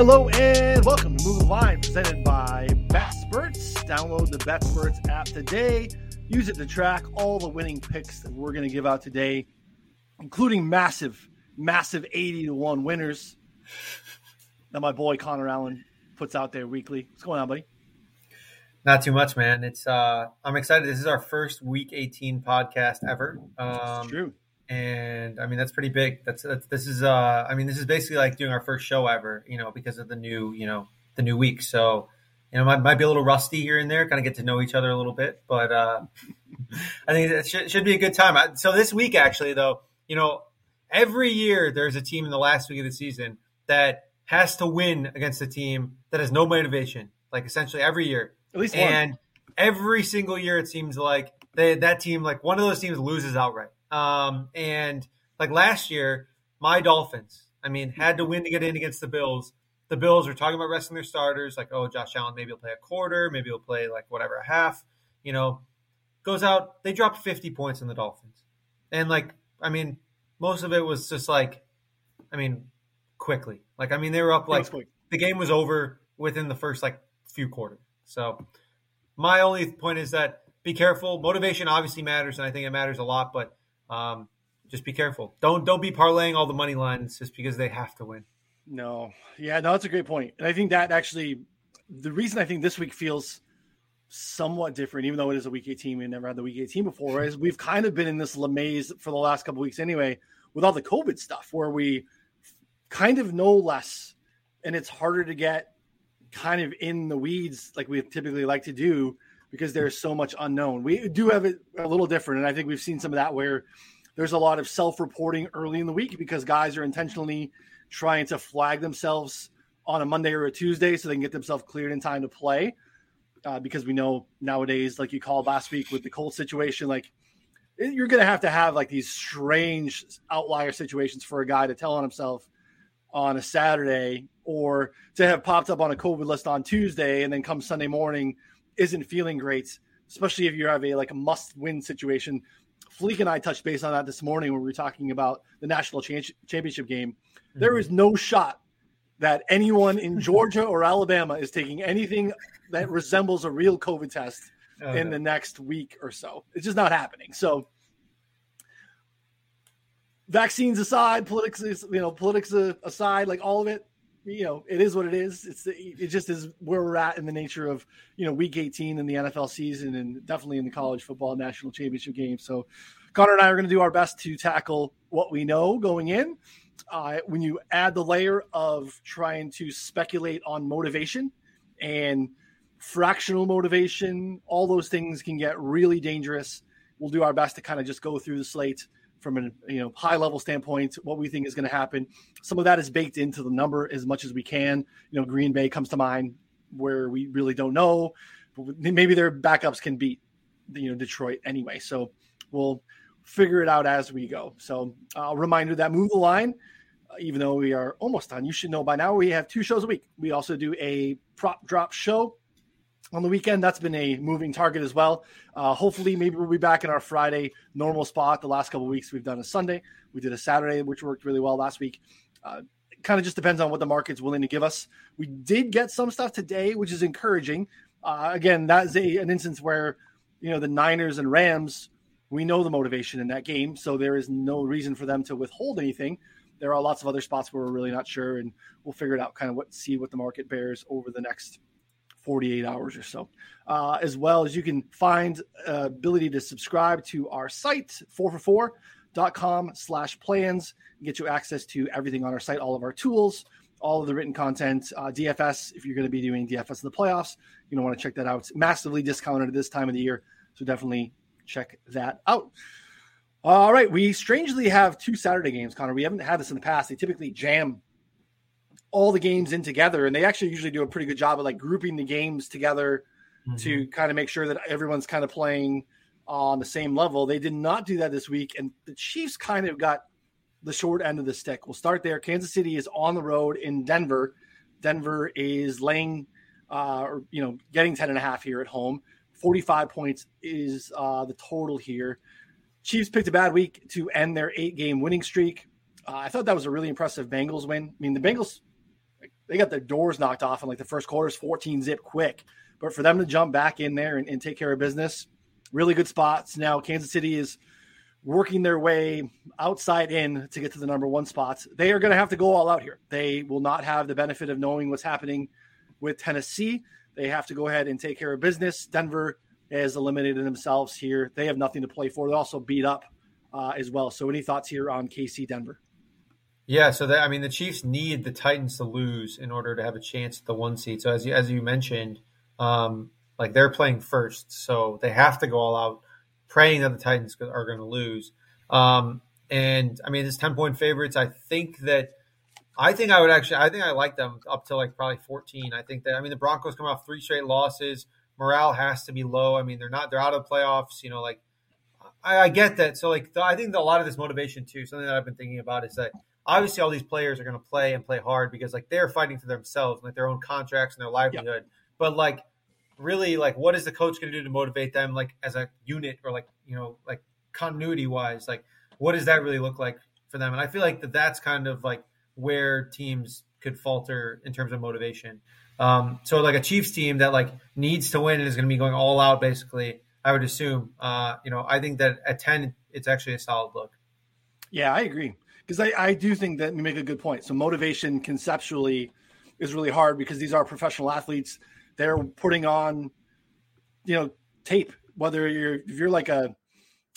Hello and welcome to Move Line, presented by BetSperts. Download the BetSperts app today. Use it to track all the winning picks that we're going to give out today, including massive, massive 80 to 1 winners that my boy Connor Allen puts out there weekly. What's going on, buddy? Not too much, man. It's uh I'm excited. This is our first week 18 podcast ever. Um, true. And I mean that's pretty big. That's, that's this is uh I mean this is basically like doing our first show ever, you know, because of the new, you know, the new week. So, you know, might, might be a little rusty here and there, kind of get to know each other a little bit, but uh I think it should, should be a good time. So this week actually though, you know, every year there's a team in the last week of the season that has to win against a team that has no motivation. Like essentially every year at least one. And every single year, it seems like they, that team, like one of those teams, loses outright. Um, and like last year, my Dolphins, I mean, had to win to get in against the Bills. The Bills were talking about resting their starters, like, oh, Josh Allen, maybe he'll play a quarter, maybe he'll play like whatever, a half. You know, goes out, they dropped 50 points in the Dolphins. And like, I mean, most of it was just like, I mean, quickly. Like, I mean, they were up like the game was over within the first like few quarters. So my only point is that be careful. Motivation obviously matters, and I think it matters a lot. But um, just be careful. Don't don't be parlaying all the money lines just because they have to win. No, yeah, no, that's a great point, and I think that actually the reason I think this week feels somewhat different, even though it is a week 18, we never had the week 18 before, is we've kind of been in this lamaze for the last couple weeks anyway, with all the COVID stuff, where we kind of know less, and it's harder to get kind of in the weeds like we typically like to do because there's so much unknown. We do have it a little different, and I think we've seen some of that where there's a lot of self-reporting early in the week because guys are intentionally trying to flag themselves on a Monday or a Tuesday so they can get themselves cleared in time to play. Uh, because we know nowadays, like you called last week with the cold situation, like you're going to have to have like these strange outlier situations for a guy to tell on himself on a Saturday or to have popped up on a COVID list on Tuesday and then come Sunday morning isn't feeling great, especially if you have a like a must win situation. Fleek and I touched base on that this morning when we were talking about the national championship game. Mm-hmm. There is no shot that anyone in Georgia or Alabama is taking anything that resembles a real COVID test oh, in no. the next week or so. It's just not happening. So vaccines aside, politics you know politics aside, like all of it, you know, it is what it is. It's it just is where we're at in the nature of you know week 18 in the NFL season and definitely in the college football national championship game. So Connor and I are going to do our best to tackle what we know going in. Uh, when you add the layer of trying to speculate on motivation and fractional motivation, all those things can get really dangerous. We'll do our best to kind of just go through the slate from a you know high level standpoint what we think is going to happen. Some of that is baked into the number as much as we can. You know green bay comes to mind where we really don't know maybe their backups can beat you know detroit anyway. So we'll figure it out as we go. So uh, reminder that move the line uh, even though we are almost done you should know by now we have two shows a week. We also do a prop drop show on the weekend. That's been a moving target as well. Uh, hopefully, maybe we'll be back in our Friday normal spot. The last couple weeks we've done a Sunday. We did a Saturday, which worked really well last week. Uh, kind of just depends on what the market's willing to give us. We did get some stuff today, which is encouraging. Uh, again, that is a, an instance where you know the Niners and Rams. We know the motivation in that game, so there is no reason for them to withhold anything. There are lots of other spots where we're really not sure, and we'll figure it out. Kind of what see what the market bears over the next 48 hours or so. Uh, as well as you can find uh, ability to subscribe to our site, 4for4.com slash plans, get you access to everything on our site, all of our tools, all of the written content, uh, DFS. If you're going to be doing DFS in the playoffs, you don't want to check that out. It's massively discounted at this time of the year. So definitely check that out. All right. We strangely have two Saturday games, Connor. We haven't had this in the past. They typically jam all the games in together and they actually usually do a pretty good job of like grouping the games together mm-hmm. to kind of make sure that everyone's kind of playing on the same level. They did not do that this week and the chiefs kind of got the short end of the stick. We'll start there. Kansas city is on the road in denver. Denver is laying uh, or you know getting 10 and a half here at home. 45 points is uh, the total here. Chiefs picked a bad week to end their eight game winning streak. Uh, I thought that was a really impressive Bengals win. I mean, the Bengals they got their doors knocked off in like the first quarter's 14 zip quick. But for them to jump back in there and, and take care of business, really good spots. Now Kansas City is working their way outside in to get to the number one spots. They are going to have to go all out here. They will not have the benefit of knowing what's happening with Tennessee. They have to go ahead and take care of business. Denver has eliminated themselves here. They have nothing to play for. They're also beat up uh, as well. So, any thoughts here on KC Denver? Yeah, so that I mean, the Chiefs need the Titans to lose in order to have a chance at the one seed. So as you, as you mentioned, um, like they're playing first, so they have to go all out, praying that the Titans are going to lose. Um, and I mean, it's ten point favorites. I think that I think I would actually I think I like them up to like probably fourteen. I think that I mean the Broncos come off three straight losses. Morale has to be low. I mean, they're not they're out of the playoffs. You know, like I, I get that. So like the, I think a lot of this motivation too. Something that I've been thinking about is that obviously all these players are going to play and play hard because like they're fighting for themselves, like their own contracts and their livelihood. Yep. But like really, like what is the coach going to do to motivate them, like as a unit or like you know like continuity wise, like what does that really look like for them? And I feel like that that's kind of like where teams could falter in terms of motivation. Um, so like a Chiefs team that like needs to win and is going to be going all out basically. I would assume. Uh, you know, I think that at ten, it's actually a solid look. Yeah, I agree because I, I do think that you make a good point. So motivation conceptually is really hard because these are professional athletes. They're putting on, you know, tape. Whether you're if you're like a,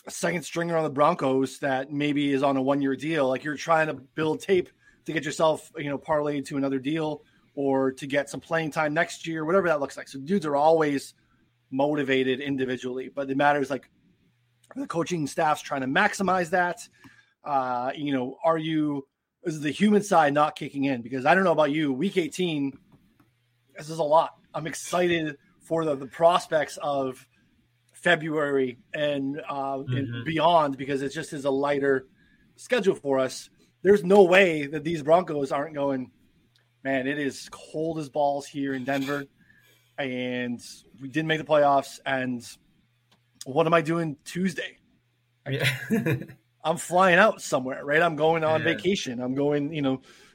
a second stringer on the Broncos that maybe is on a one year deal, like you're trying to build tape to get yourself, you know, parlayed to another deal or to get some playing time next year, whatever that looks like. So dudes are always motivated individually, but it matters like the coaching staff's trying to maximize that uh, you know, are you is the human side not kicking in? Because I don't know about you, week 18, this is a lot. I'm excited for the, the prospects of February and, uh, mm-hmm. and beyond because it just is a lighter schedule for us. There's no way that these Broncos aren't going, man, it is cold as balls here in Denver. And we didn't make the playoffs. And what am I doing Tuesday? Yeah. I'm flying out somewhere, right? I'm going on yeah. vacation. I'm going, you know,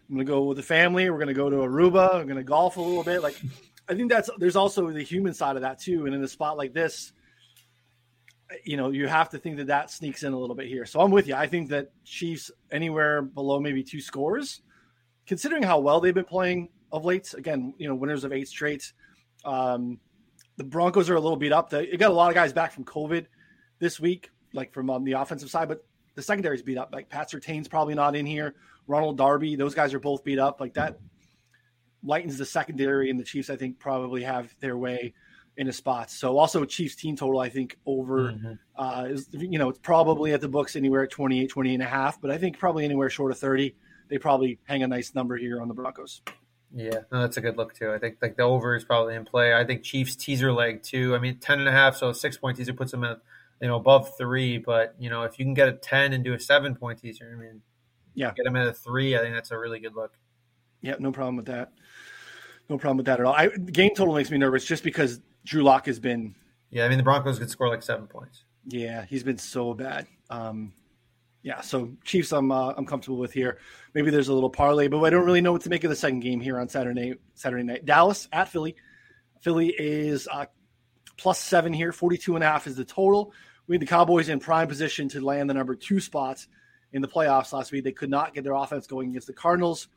I'm going to go with the family. We're going to go to Aruba. I'm going to golf a little bit. Like, I think that's there's also the human side of that too. And in a spot like this, you know, you have to think that that sneaks in a little bit here. So I'm with you. I think that Chiefs anywhere below maybe two scores, considering how well they've been playing of late. Again, you know, winners of eight straight. Um, the Broncos are a little beat up. They got a lot of guys back from COVID this week, like from um, the offensive side, but the secondary's beat up. Like Pat Surtain's probably not in here. Ronald Darby, those guys are both beat up. Like that lightens the secondary, and the Chiefs, I think, probably have their way in a spot. So also Chiefs team total, I think, over mm-hmm. uh, is you know it's probably at the books anywhere at 28, 20 and a half, but I think probably anywhere short of 30. They probably hang a nice number here on the Broncos. Yeah, no, that's a good look too. I think like the over is probably in play. I think Chiefs teaser leg too. I mean, 10 and a half, so six point teaser puts them at you know, above three. But you know, if you can get a ten and do a seven point teaser, I mean, yeah, get them at a three. I think that's a really good look. Yeah, no problem with that. No problem with that at all. I, game total makes me nervous just because Drew Lock has been. Yeah, I mean the Broncos could score like seven points. Yeah, he's been so bad. Um, yeah, so Chiefs, I'm uh, I'm comfortable with here. Maybe there's a little parlay, but I don't really know what to make of the second game here on Saturday Saturday night. Dallas at Philly. Philly is uh, plus seven here. 42 and a half is the total. We had the Cowboys in prime position to land the number two spots in the playoffs last week. They could not get their offense going against the Cardinals.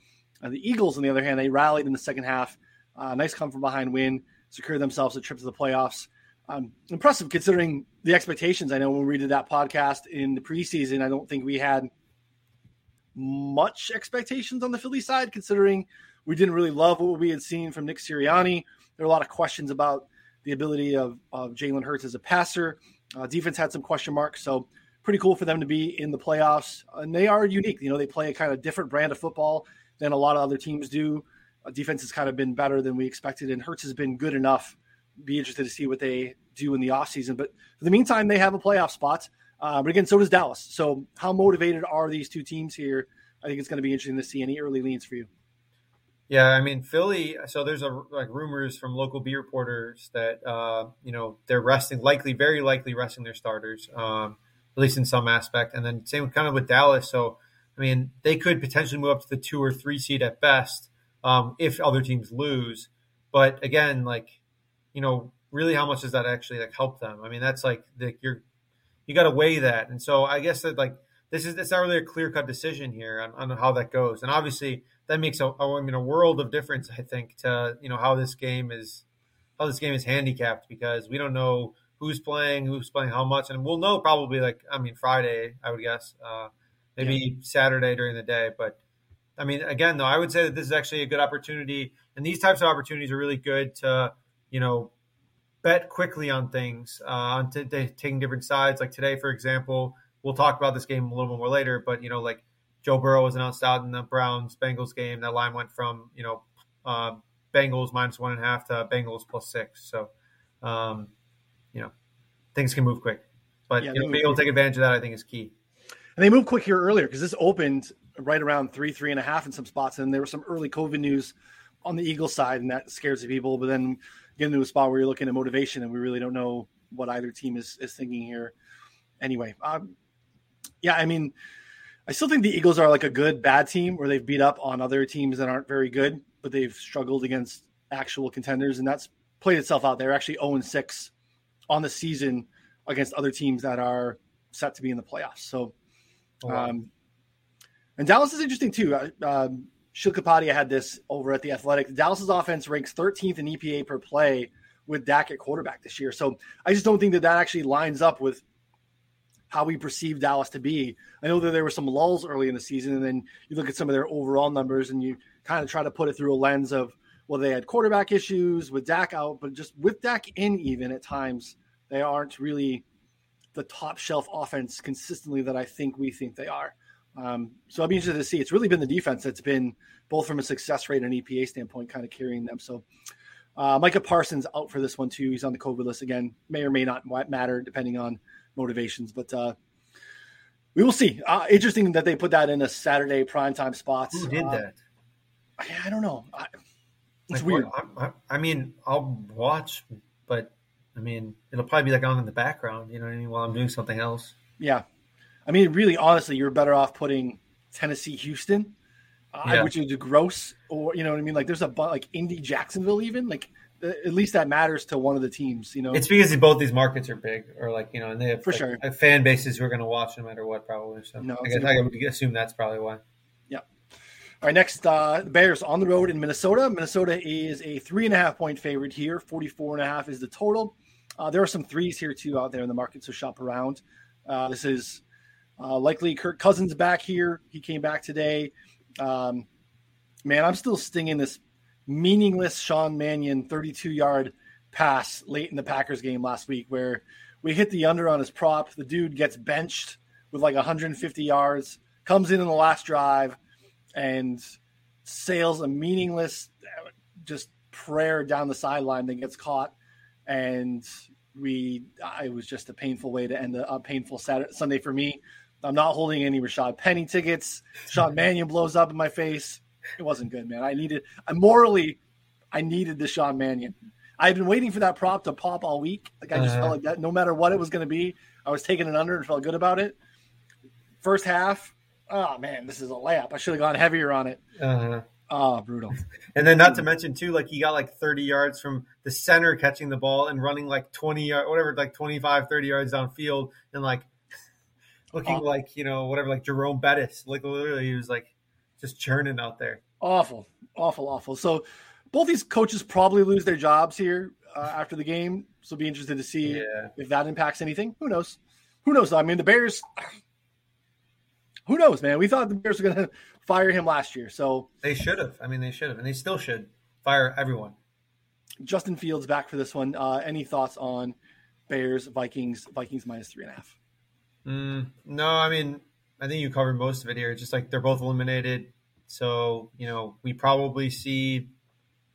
Uh, the Eagles, on the other hand, they rallied in the second half. Uh, nice come from behind win, secured themselves a trip to the playoffs. Um, impressive considering the expectations. I know when we did that podcast in the preseason, I don't think we had much expectations on the Philly side, considering we didn't really love what we had seen from Nick Sirianni. There were a lot of questions about the ability of, of Jalen Hurts as a passer. Uh, defense had some question marks, so pretty cool for them to be in the playoffs. And they are unique. You know, they play a kind of different brand of football than a lot of other teams do. Uh, defense has kind of been better than we expected, and Hurts has been good enough. Be interested to see what they do in the offseason. But for the meantime, they have a playoff spot. Uh, but again, so does Dallas. So how motivated are these two teams here? I think it's going to be interesting to see any early leans for you. Yeah, I mean Philly. So there's a like rumors from local B reporters that uh, you know they're resting, likely, very likely resting their starters, um, at least in some aspect. And then same kind of with Dallas. So I mean they could potentially move up to the two or three seed at best. um, if other teams lose. But again, like you know, really, how much does that actually like help them? I mean, that's like the, you're you got to weigh that, and so I guess that like this is it's not really a clear cut decision here on, on, how that goes, and obviously that makes a I mean a world of difference. I think to you know how this game is how this game is handicapped because we don't know who's playing, who's playing how much, and we'll know probably like I mean Friday, I would guess, uh, maybe yeah. Saturday during the day. But I mean, again, though, I would say that this is actually a good opportunity, and these types of opportunities are really good to you know bet quickly on things, uh, on t- t- taking different sides. Like today, for example, we'll talk about this game a little bit more later, but you know, like Joe Burrow was announced out in the Browns Bengals game. That line went from you know uh, Bengals minus one and a half to Bengals plus six. So, um, you know, things can move quick, but yeah, you know, being able to take advantage of that, I think, is key. And they moved quick here earlier because this opened right around three, three and a half in some spots, and there was some early COVID news on the Eagles side, and that scares the people. But then get into a spot where you're looking at motivation, and we really don't know what either team is is thinking here. Anyway, um, yeah, I mean, I still think the Eagles are like a good bad team where they've beat up on other teams that aren't very good, but they've struggled against actual contenders, and that's played itself out. They're actually 0 6 on the season against other teams that are set to be in the playoffs. So, oh, wow. um, and Dallas is interesting too. Uh, um, Sheil Kapadia had this over at the Athletic. Dallas's offense ranks 13th in EPA per play with Dak at quarterback this year. So I just don't think that that actually lines up with how we perceive Dallas to be. I know that there were some lulls early in the season, and then you look at some of their overall numbers and you kind of try to put it through a lens of, well, they had quarterback issues with Dak out, but just with Dak in, even at times, they aren't really the top shelf offense consistently that I think we think they are. Um, so I'll be interested to see. It's really been the defense that's been both from a success rate and EPA standpoint, kind of carrying them. So uh, Micah Parsons out for this one too. He's on the COVID list again. May or may not matter depending on motivations, but uh, we will see. Uh, interesting that they put that in a Saturday primetime spots. Who did uh, that? I, I, don't know. I, it's like, weird. I, I, mean, I'll watch, but I mean, it'll probably be like on in the background. You know what I mean? While I'm doing something else. Yeah, I mean, really, honestly, you're better off putting Tennessee, Houston, uh, yeah. which is gross, or you know what I mean? Like, there's a like Indy, Jacksonville, even like at least that matters to one of the teams. You know, it's because both these markets are big, or like you know, and they have for like, sure fan bases who are going to watch no matter what, probably. So no, I guess I would assume that's probably why. Yeah. All right, next, uh, the Bears on the road in Minnesota. Minnesota is a three and a half point favorite here. 44 and a half is the total. Uh, there are some threes here too out there in the market, so shop around. Uh, this is uh, likely Kirk Cousins back here. He came back today. Um, man, I'm still stinging this meaningless Sean Mannion 32 yard pass late in the Packers game last week where we hit the under on his prop. The dude gets benched with like 150 yards, comes in in the last drive, and sails a meaningless just prayer down the sideline that gets caught. And we, it was just a painful way to end a, a painful Saturday, Sunday for me. I'm not holding any Rashad Penny tickets. Sean Mannion blows up in my face. It wasn't good, man. I needed, I morally, I needed the Sean Mannion. I've been waiting for that prop to pop all week. Like I just uh-huh. felt like that, no matter what it was going to be, I was taking it under and felt good about it. First half, oh man, this is a layup. I should have gone heavier on it. Uh-huh. Oh, brutal. And then not to mention too, like he got like 30 yards from the center catching the ball and running like 20 yard, whatever, like 25, 30 yards downfield and like looking uh, like, you know, whatever, like Jerome Bettis. Like literally he was like just churning out there. Awful, awful, awful. So both these coaches probably lose their jobs here uh, after the game. So be interested to see yeah. if that impacts anything. Who knows? Who knows? I mean, the Bears. Who knows, man? We thought the Bears were going to fire him last year, so they should have. I mean, they should have, and they still should fire everyone. Justin Fields back for this one. Uh, any thoughts on Bears Vikings? Vikings minus three and a half. Mm, no, I mean, I think you covered most of it here. Just like they're both eliminated, so you know we probably see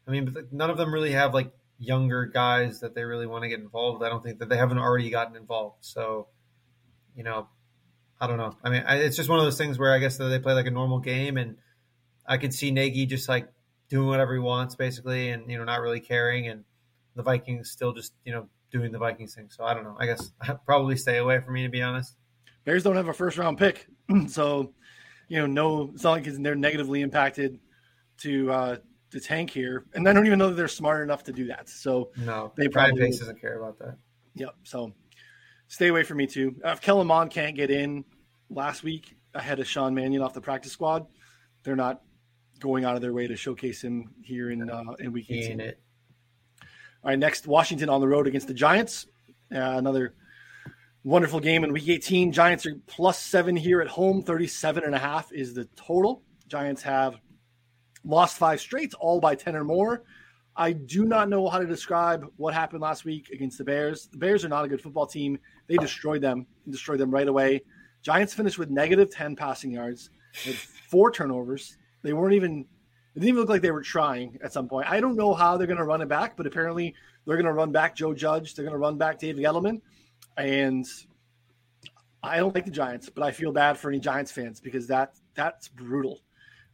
I mean, none of them really have like younger guys that they really want to get involved. I don't think that they haven't already gotten involved. So, you know, I don't know. I mean, I, it's just one of those things where I guess that they play like a normal game, and I could see Nagy just like doing whatever he wants, basically, and you know, not really caring, and the Vikings still just you know doing the Vikings thing. So I don't know. I guess I'd probably stay away from me to be honest. Bears don't have a first round pick, so you know, no, it's not like they're negatively impacted to uh, to tank here, and I don't even know that they're smart enough to do that. So no, they probably Pace doesn't care about that. Yep. So stay away from me too. Uh, if Kellen Mond can't get in last week ahead of Sean Mannion off the practice squad, they're not going out of their way to showcase him here in uh, in week 18. It. All right, next Washington on the road against the Giants. Uh, another wonderful game in week 18. Giants are plus seven here at home. 37 and a half is the total. Giants have lost five straight, all by 10 or more. I do not know how to describe what happened last week against the Bears. The Bears are not a good football team. They destroyed them, and destroyed them right away. Giants finished with negative 10 passing yards, with four turnovers. They weren't even, it didn't even look like they were trying at some point. I don't know how they're going to run it back, but apparently they're going to run back Joe Judge. They're going to run back David Gettleman. And I don't like the Giants, but I feel bad for any Giants fans because that that's brutal.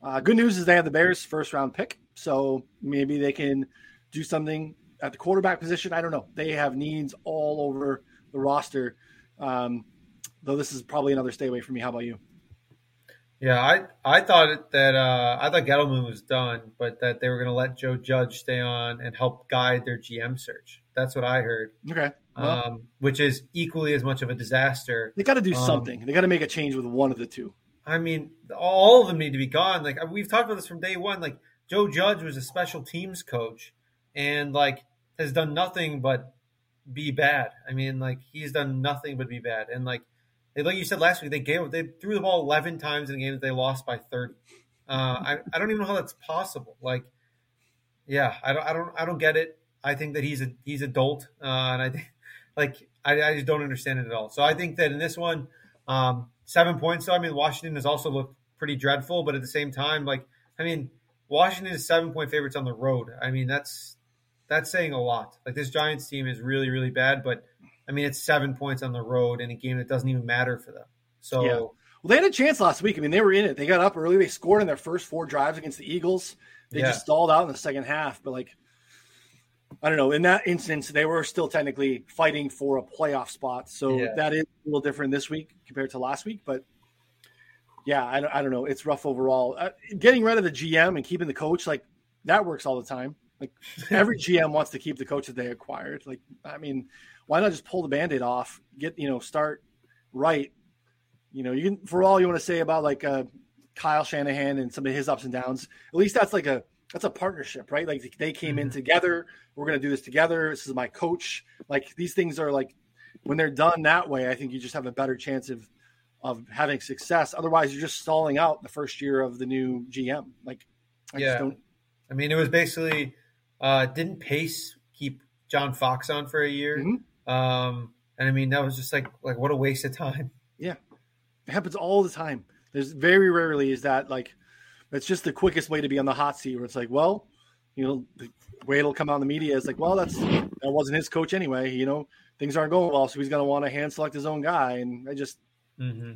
Uh, good news is they have the Bears' first round pick, so maybe they can do something at the quarterback position. I don't know. They have needs all over the roster. Um, though this is probably another stay away from me. How about you? Yeah, I I thought that uh, I thought Gettleman was done, but that they were going to let Joe Judge stay on and help guide their GM search. That's what I heard. Okay, well, um, which is equally as much of a disaster. They got to do um, something. They got to make a change with one of the two. I mean, all of them need to be gone. Like we've talked about this from day one. Like Joe Judge was a special teams coach, and like has done nothing but be bad. I mean, like he's done nothing but be bad. And like, like you said last week, they gave they threw the ball eleven times in a game that they lost by thirty. Uh, I I don't even know how that's possible. Like, yeah, I don't I don't I don't get it. I think that he's a he's adult, uh, and I think like I, I just don't understand it at all. So I think that in this one, um, seven points. So I mean, Washington has also looked pretty dreadful, but at the same time, like I mean, Washington is seven point favorites on the road. I mean, that's that's saying a lot. Like this Giants team is really really bad, but I mean, it's seven points on the road in a game that doesn't even matter for them. So. Yeah. Well, they had a chance last week. I mean, they were in it. They got up early. They scored in their first four drives against the Eagles. They yeah. just stalled out in the second half. But like, I don't know. In that instance, they were still technically fighting for a playoff spot. So yeah. that is a little different this week compared to last week. But yeah, I don't, I don't know. It's rough overall. Uh, getting rid of the GM and keeping the coach, like that works all the time. Like every GM wants to keep the coach that they acquired. Like, I mean, why not just pull the band-aid off, get, you know, start right. You know, you can, for all you want to say about like uh, Kyle Shanahan and some of his ups and downs, at least that's like a, that's a partnership, right? Like they came in mm-hmm. together. We're going to do this together. This is my coach. Like these things are like when they're done that way, I think you just have a better chance of of having success. Otherwise, you're just stalling out the first year of the new GM. Like, I yeah. Just don't. I mean, it was basically uh, didn't Pace keep John Fox on for a year? Mm-hmm. Um, and I mean, that was just like like what a waste of time. Yeah, it happens all the time. There's very rarely is that like it's just the quickest way to be on the hot seat where it's like, well, you know, way it'll come out in the media is like, well, that's that wasn't his coach anyway. You know, things aren't going well, so he's going to want to hand select his own guy. And I just, mm-hmm.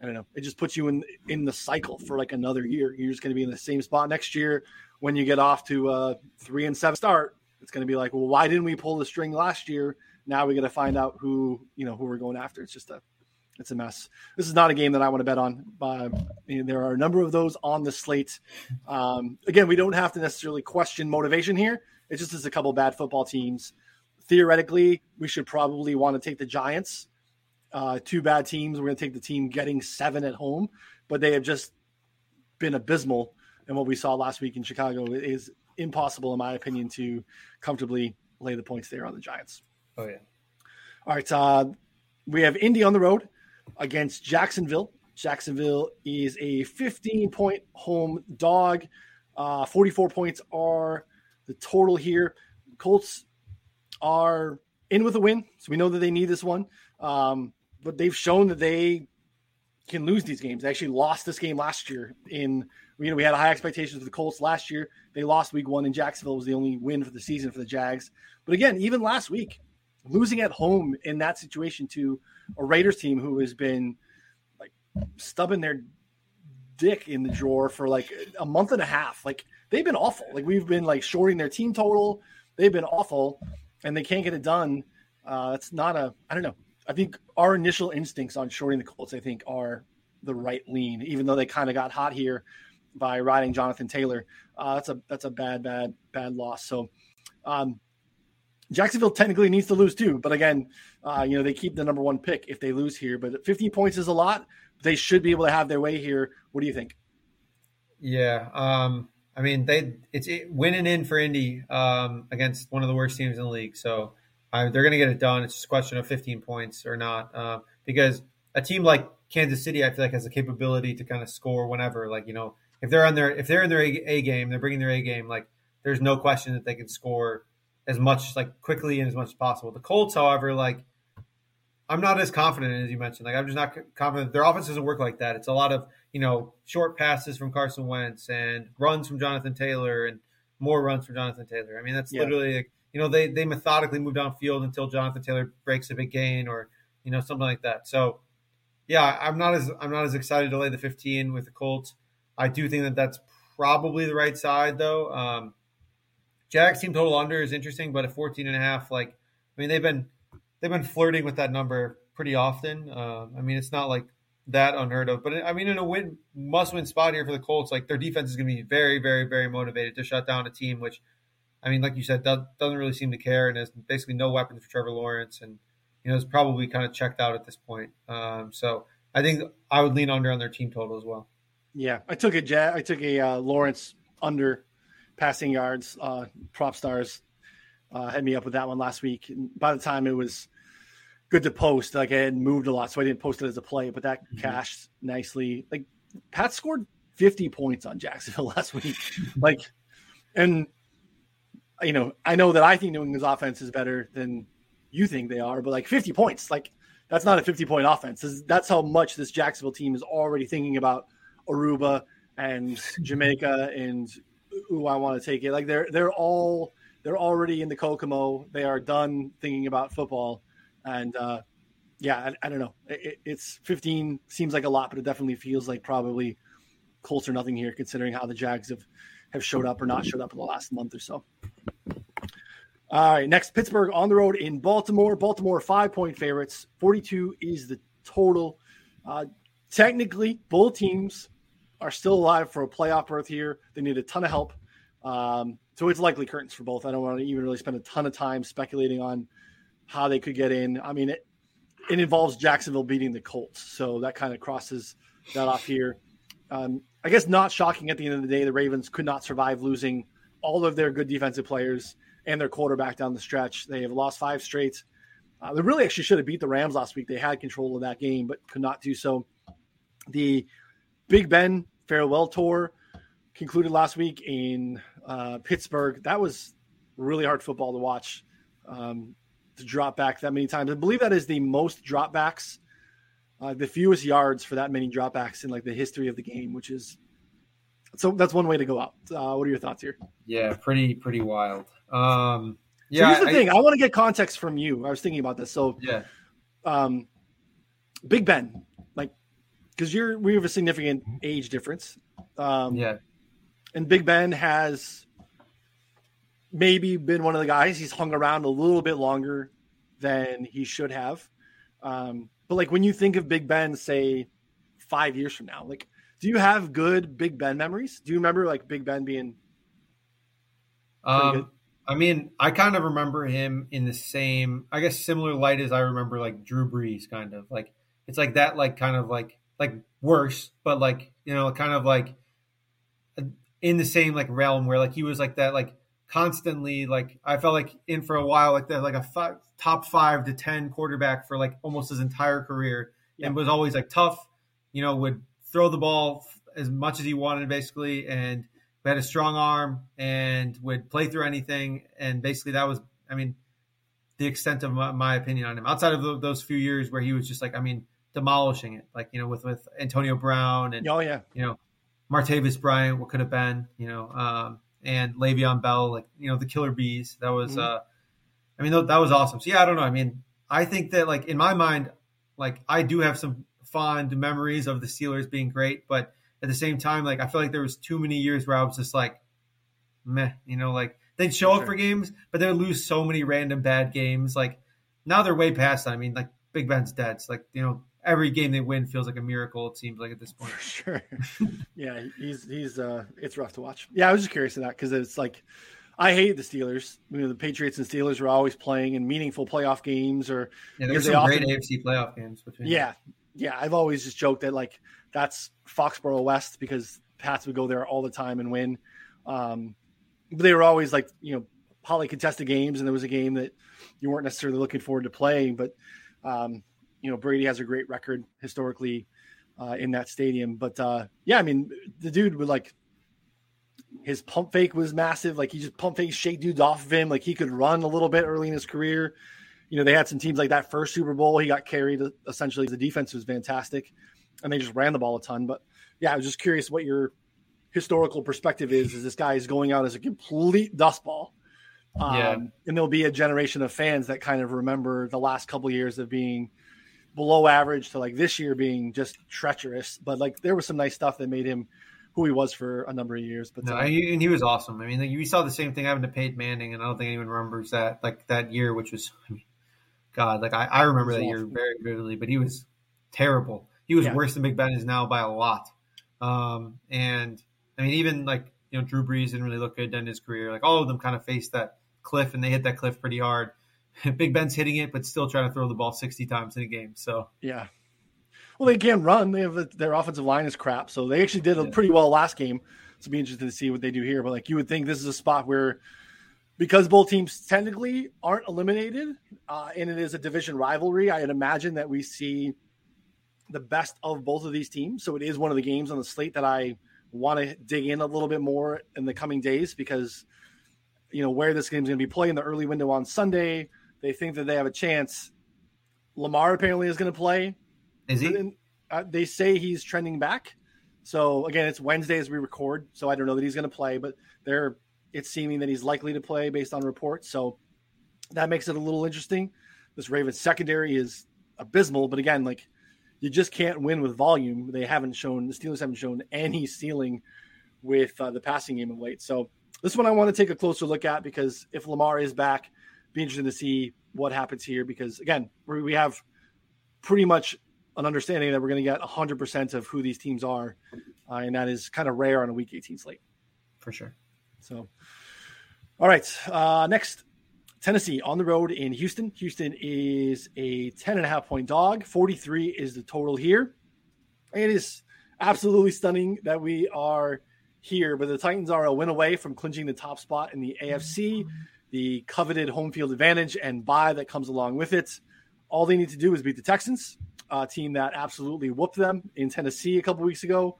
I don't know, it just puts you in in the cycle for like another year. You're just going to be in the same spot next year when you get off to a three and seven start. It's going to be like, well, why didn't we pull the string last year? Now we got to find out who you know who we're going after. It's just a it's a mess. This is not a game that I want to bet on. But there are a number of those on the slate. Um, again, we don't have to necessarily question motivation here. It's just as a couple bad football teams. Theoretically, we should probably want to take the Giants. Uh, two bad teams. We're going to take the team getting seven at home, but they have just been abysmal. And what we saw last week in Chicago is impossible, in my opinion, to comfortably lay the points there on the Giants. Oh yeah. All right. Uh, we have Indy on the road against Jacksonville. Jacksonville is a 15 point home dog. Uh, 44 points are the total here. Colts are in with a win, so we know that they need this one. Um, but they've shown that they can lose these games. They actually lost this game last year. In you know we had high expectations for the Colts last year. They lost Week One, and Jacksonville was the only win for the season for the Jags. But again, even last week, losing at home in that situation to a Raiders team who has been like stubbing their dick in the drawer for like a month and a half. Like they've been awful. Like we've been like shorting their team total. They've been awful, and they can't get it done. Uh, it's not a. I don't know. I think our initial instincts on shorting the Colts, I think, are the right lean. Even though they kind of got hot here by riding Jonathan Taylor. Uh, that's a that's a bad bad bad loss. So um, Jacksonville technically needs to lose too, but again, uh, you know they keep the number one pick if they lose here. But 15 points is a lot. They should be able to have their way here. What do you think? Yeah, um, I mean they it's it, winning in for Indy um, against one of the worst teams in the league. So uh, they're going to get it done. It's just a question of 15 points or not uh, because a team like Kansas City, I feel like has the capability to kind of score whenever. Like you know, if they're on their if they're in their A, a game, they're bringing their A game. Like there's no question that they can score as much like quickly and as much as possible. The Colts, however, like I'm not as confident as you mentioned. Like I'm just not confident. Their offense doesn't work like that. It's a lot of you know short passes from Carson Wentz and runs from Jonathan Taylor and more runs from Jonathan Taylor. I mean that's yeah. literally like, you know they they methodically move downfield until Jonathan Taylor breaks a big gain or you know something like that. So yeah, I'm not as I'm not as excited to lay the 15 with the Colts. I do think that that's probably the right side though. Um, Jags team total under is interesting, but at 14 and a half, like I mean they've been they've been flirting with that number pretty often. Uh, I mean it's not like that unheard of, but I mean in a win must win spot here for the Colts, like their defense is going to be very very very motivated to shut down a team which. I mean, like you said, doesn't really seem to care, and has basically no weapons for Trevor Lawrence, and you know, is probably kind of checked out at this point. Um, so I think I would lean under on their team total as well. Yeah, I took a. I took a uh, Lawrence under passing yards. Uh, prop stars uh, had me up with that one last week. And by the time it was good to post, like I had moved a lot, so I didn't post it as a play, but that mm-hmm. cashed nicely. Like Pat scored 50 points on Jacksonville last week. like, and you know, I know that I think New England's offense is better than you think they are, but like 50 points, like that's not a 50 point offense. That's how much this Jacksonville team is already thinking about Aruba and Jamaica and who I want to take it. Like they're they're all they're already in the Kokomo. They are done thinking about football, and uh, yeah, I, I don't know. It, it's 15 seems like a lot, but it definitely feels like probably Colts or nothing here, considering how the Jags have have showed up or not showed up in the last month or so. All right, next Pittsburgh on the road in Baltimore. Baltimore five point favorites. 42 is the total. Uh, technically, both teams are still alive for a playoff berth here. They need a ton of help. Um, so it's likely curtains for both. I don't want to even really spend a ton of time speculating on how they could get in. I mean, it, it involves Jacksonville beating the Colts. So that kind of crosses that off here. Um, I guess not shocking at the end of the day, the Ravens could not survive losing all of their good defensive players and their quarterback down the stretch. They have lost five straight. Uh, they really actually should have beat the Rams last week. They had control of that game, but could not do so. The Big Ben farewell tour concluded last week in uh, Pittsburgh. That was really hard football to watch. Um, to drop back that many times, I believe that is the most dropbacks, uh, the fewest yards for that many dropbacks in like the history of the game, which is so that's one way to go out. Uh, what are your thoughts here? Yeah, pretty pretty wild. Um, yeah, so here's the I, thing. I, I want to get context from you. I was thinking about this. So yeah, um, Big Ben, like, because you're we have a significant age difference. Um, yeah, and Big Ben has maybe been one of the guys. He's hung around a little bit longer than he should have. Um, but like when you think of Big Ben, say five years from now, like, do you have good Big Ben memories? Do you remember like Big Ben being? Um, I mean, I kind of remember him in the same, I guess, similar light as I remember like Drew Brees, kind of like it's like that, like kind of like like worse, but like you know, kind of like in the same like realm where like he was like that, like constantly like I felt like in for a while like that, like a five, top five to ten quarterback for like almost his entire career, yeah. and was always like tough, you know, would throw the ball as much as he wanted basically, and had a strong arm and would play through anything. And basically, that was, I mean, the extent of my, my opinion on him. Outside of the, those few years where he was just like, I mean, demolishing it, like you know, with with Antonio Brown and oh yeah, you know, Martavis Bryant, what could have been, you know, um, and Le'Veon Bell, like you know, the Killer Bees. That was, mm-hmm. uh, I mean, that was awesome. So yeah, I don't know. I mean, I think that like in my mind, like I do have some fond memories of the Steelers being great, but at the same time, like I feel like there was too many years where I was just like, meh, you know, like they'd show sure. up for games, but they'd lose so many random bad games. Like now they're way past that. I mean, like Big Ben's dead. So like, you know, every game they win feels like a miracle. It seems like at this point. For sure. yeah, he's he's uh, it's rough to watch. Yeah, I was just curious of that because it's like I hate the Steelers. You know, the Patriots and Steelers are always playing in meaningful playoff games, or yeah, there's some often, great AFC playoff games. Between yeah, yeah. I've always just joked that like that's Foxborough West because Pats would go there all the time and win. Um, but they were always like you know highly contested games, and there was a game that you weren't necessarily looking forward to playing, but um, you know Brady has a great record historically uh, in that stadium. But uh, yeah, I mean the dude would like his pump fake was massive. Like he just pump fake shake dudes off of him. Like he could run a little bit early in his career. You know, they had some teams like that first Super Bowl. He got carried essentially. The defense was fantastic, and they just ran the ball a ton. But yeah, I was just curious what your historical perspective is. Is this guy is going out as a complete dustball? Um, yeah. And there'll be a generation of fans that kind of remember the last couple of years of being below average to like this year being just treacherous. But like there was some nice stuff that made him who he was for a number of years. But no, uh, he, and he was awesome. I mean, like, we saw the same thing happen to Peyton Manning, and I don't think anyone remembers that like that year, which was, I mean, God, like I, I remember that awful. year very vividly. But he was terrible. He was yeah. worse than Big Ben is now by a lot. Um, and I mean, even like you know, Drew Brees didn't really look good in his career. Like all of them kind of faced that cliff, and they hit that cliff pretty hard. Big Ben's hitting it, but still trying to throw the ball sixty times in a game. So yeah, well, they can't run. They have a, their offensive line is crap, so they actually did yeah. pretty well last game. So be interested to see what they do here. But like you would think, this is a spot where because both teams technically aren't eliminated, uh, and it is a division rivalry. I'd imagine that we see the best of both of these teams. So it is one of the games on the slate that I want to dig in a little bit more in the coming days because you know where this game is going to be played in the early window on Sunday. They think that they have a chance. Lamar apparently is going to play. Is he? Uh, they say he's trending back. So again, it's Wednesday as we record, so I don't know that he's going to play, but they're it's seeming that he's likely to play based on reports. So that makes it a little interesting. This Ravens secondary is abysmal, but again, like you just can't win with volume. They haven't shown the Steelers haven't shown any ceiling with uh, the passing game of late. So this one I want to take a closer look at because if Lamar is back, be interesting to see what happens here. Because again, we have pretty much an understanding that we're going to get 100% of who these teams are. Uh, and that is kind of rare on a week 18 slate. For sure. So, all right. Uh, next, Tennessee on the road in Houston. Houston is a 10 and a half point dog. 43 is the total here. It is absolutely stunning that we are here, but the Titans are a win away from clinching the top spot in the AFC, the coveted home field advantage and bye that comes along with it. All they need to do is beat the Texans uh, team that absolutely whooped them in Tennessee a couple weeks ago.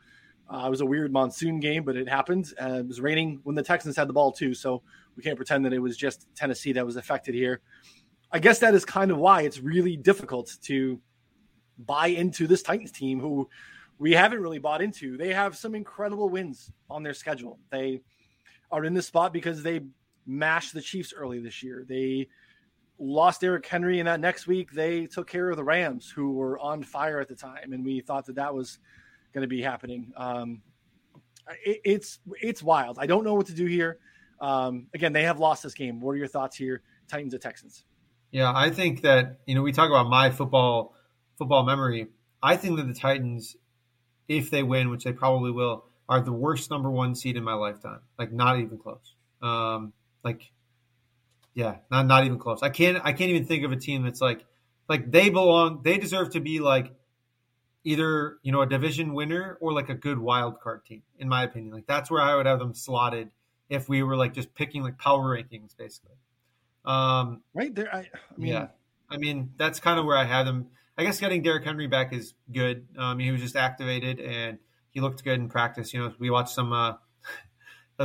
Uh, it was a weird monsoon game, but it happened. Uh, it was raining when the Texans had the ball too, so we can't pretend that it was just Tennessee that was affected here. I guess that is kind of why it's really difficult to buy into this Titans team, who we haven't really bought into. They have some incredible wins on their schedule. They are in this spot because they mashed the Chiefs early this year. They lost Derrick Henry, and that next week they took care of the Rams, who were on fire at the time, and we thought that that was going to be happening. Um, it, it's it's wild. I don't know what to do here. Um, again, they have lost this game. What are your thoughts here, Titans at Texans? Yeah, I think that you know we talk about my football football memory. I think that the Titans, if they win, which they probably will, are the worst number one seed in my lifetime. Like not even close. Um, like yeah, not not even close. I can't I can't even think of a team that's like like they belong. They deserve to be like either you know a division winner or like a good wild card team. In my opinion, like that's where I would have them slotted if we were like just picking like power rankings basically. Um, right there, I, I mean, yeah, I mean that's kind of where I had them. I guess getting Derrick Henry back is good. Um, he was just activated and he looked good in practice. You know, we watched some. Uh,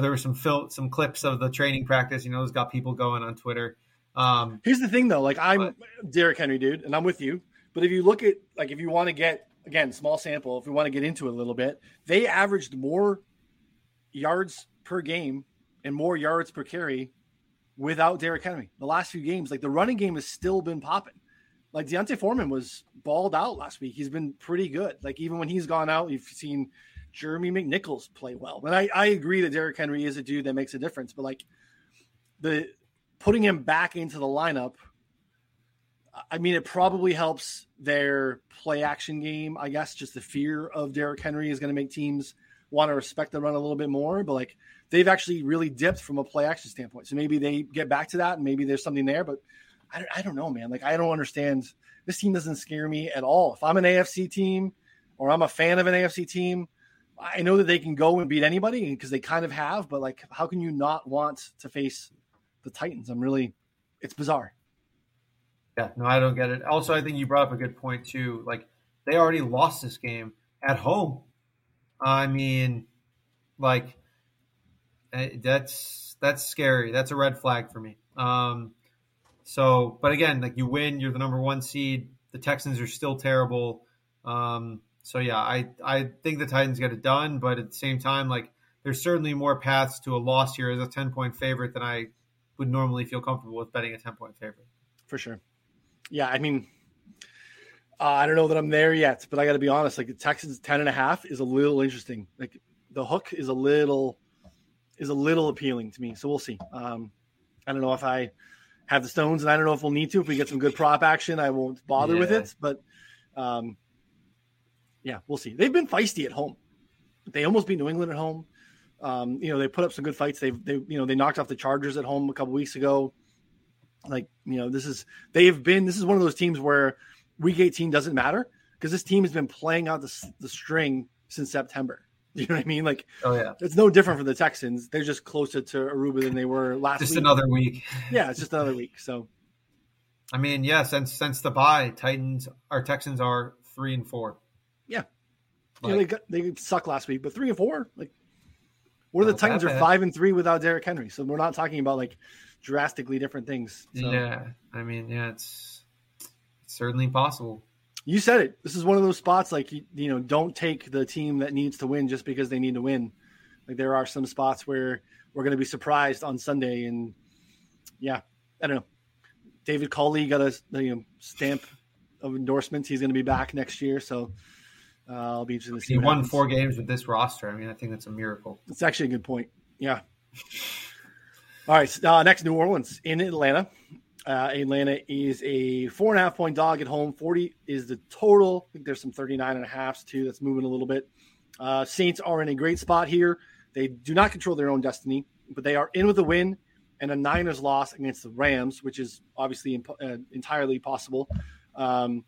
there were some film, some clips of the training practice. You know, it's got people going on Twitter. Um, Here's the thing, though. Like I'm but, Derrick Henry, dude, and I'm with you. But if you look at like if you want to get again small sample, if we want to get into it a little bit, they averaged more yards per game and more yards per carry without Derrick Henry. The last few games, like the running game has still been popping. Like D'Onta Foreman was balled out last week. He's been pretty good. Like even when he's gone out, you've seen Jeremy McNichols play well. And I, I agree that Derrick Henry is a dude that makes a difference, but like the putting him back into the lineup, I mean, it probably helps their play action game. I guess just the fear of Derrick Henry is going to make teams want to respect the run a little bit more. But like they've actually really dipped from a play action standpoint. So maybe they get back to that and maybe there's something there. But I, I don't know, man. Like I don't understand. This team doesn't scare me at all. If I'm an AFC team or I'm a fan of an AFC team, I know that they can go and beat anybody because they kind of have. But like, how can you not want to face the Titans? I'm really, it's bizarre. Yeah, no, I don't get it. Also, I think you brought up a good point too. Like they already lost this game at home. I mean, like eh, that's that's scary. That's a red flag for me. Um, so, but again, like you win, you're the number one seed. The Texans are still terrible. Um, so yeah, I I think the Titans get it done, but at the same time, like there's certainly more paths to a loss here as a ten point favorite than I would normally feel comfortable with betting a ten point favorite. For sure yeah, I mean, uh, I don't know that I'm there yet, but I got to be honest. Like the Texans 10 and a half is a little interesting. Like the hook is a little is a little appealing to me. So we'll see. Um, I don't know if I have the stones, and I don't know if we'll need to. If we get some good prop action, I won't bother yeah. with it. But um, yeah, we'll see. They've been feisty at home. They almost beat New England at home. Um, you know, they put up some good fights. They've they you know they knocked off the Chargers at home a couple weeks ago like you know this is they've been this is one of those teams where week 18 doesn't matter because this team has been playing out the, the string since september you know what i mean like oh yeah it's no different for the texans they're just closer to aruba than they were last just week. another week yeah it's just another week so i mean yeah since since the bye titans our texans are three and four like, know, they got they suck last week but three and four like what are the titans are five and three without Derrick henry so we're not talking about like drastically different things. So. Yeah, I mean, yeah, it's, it's certainly possible. You said it. This is one of those spots like you, you know, don't take the team that needs to win just because they need to win. Like there are some spots where we're going to be surprised on Sunday, and yeah, I don't know. David Culley got a you know, stamp of endorsement. He's going to be back next year, so uh, I'll be interested to see. He won happens. four games with this roster. I mean, I think that's a miracle. It's actually a good point. Yeah. All right, uh, next New Orleans in Atlanta. Uh, Atlanta is a four and a half point dog at home. 40 is the total. I think there's some 39 and a halfs too. That's moving a little bit. Uh, Saints are in a great spot here. They do not control their own destiny, but they are in with a win and a Niners loss against the Rams, which is obviously imp- uh, entirely possible. Um,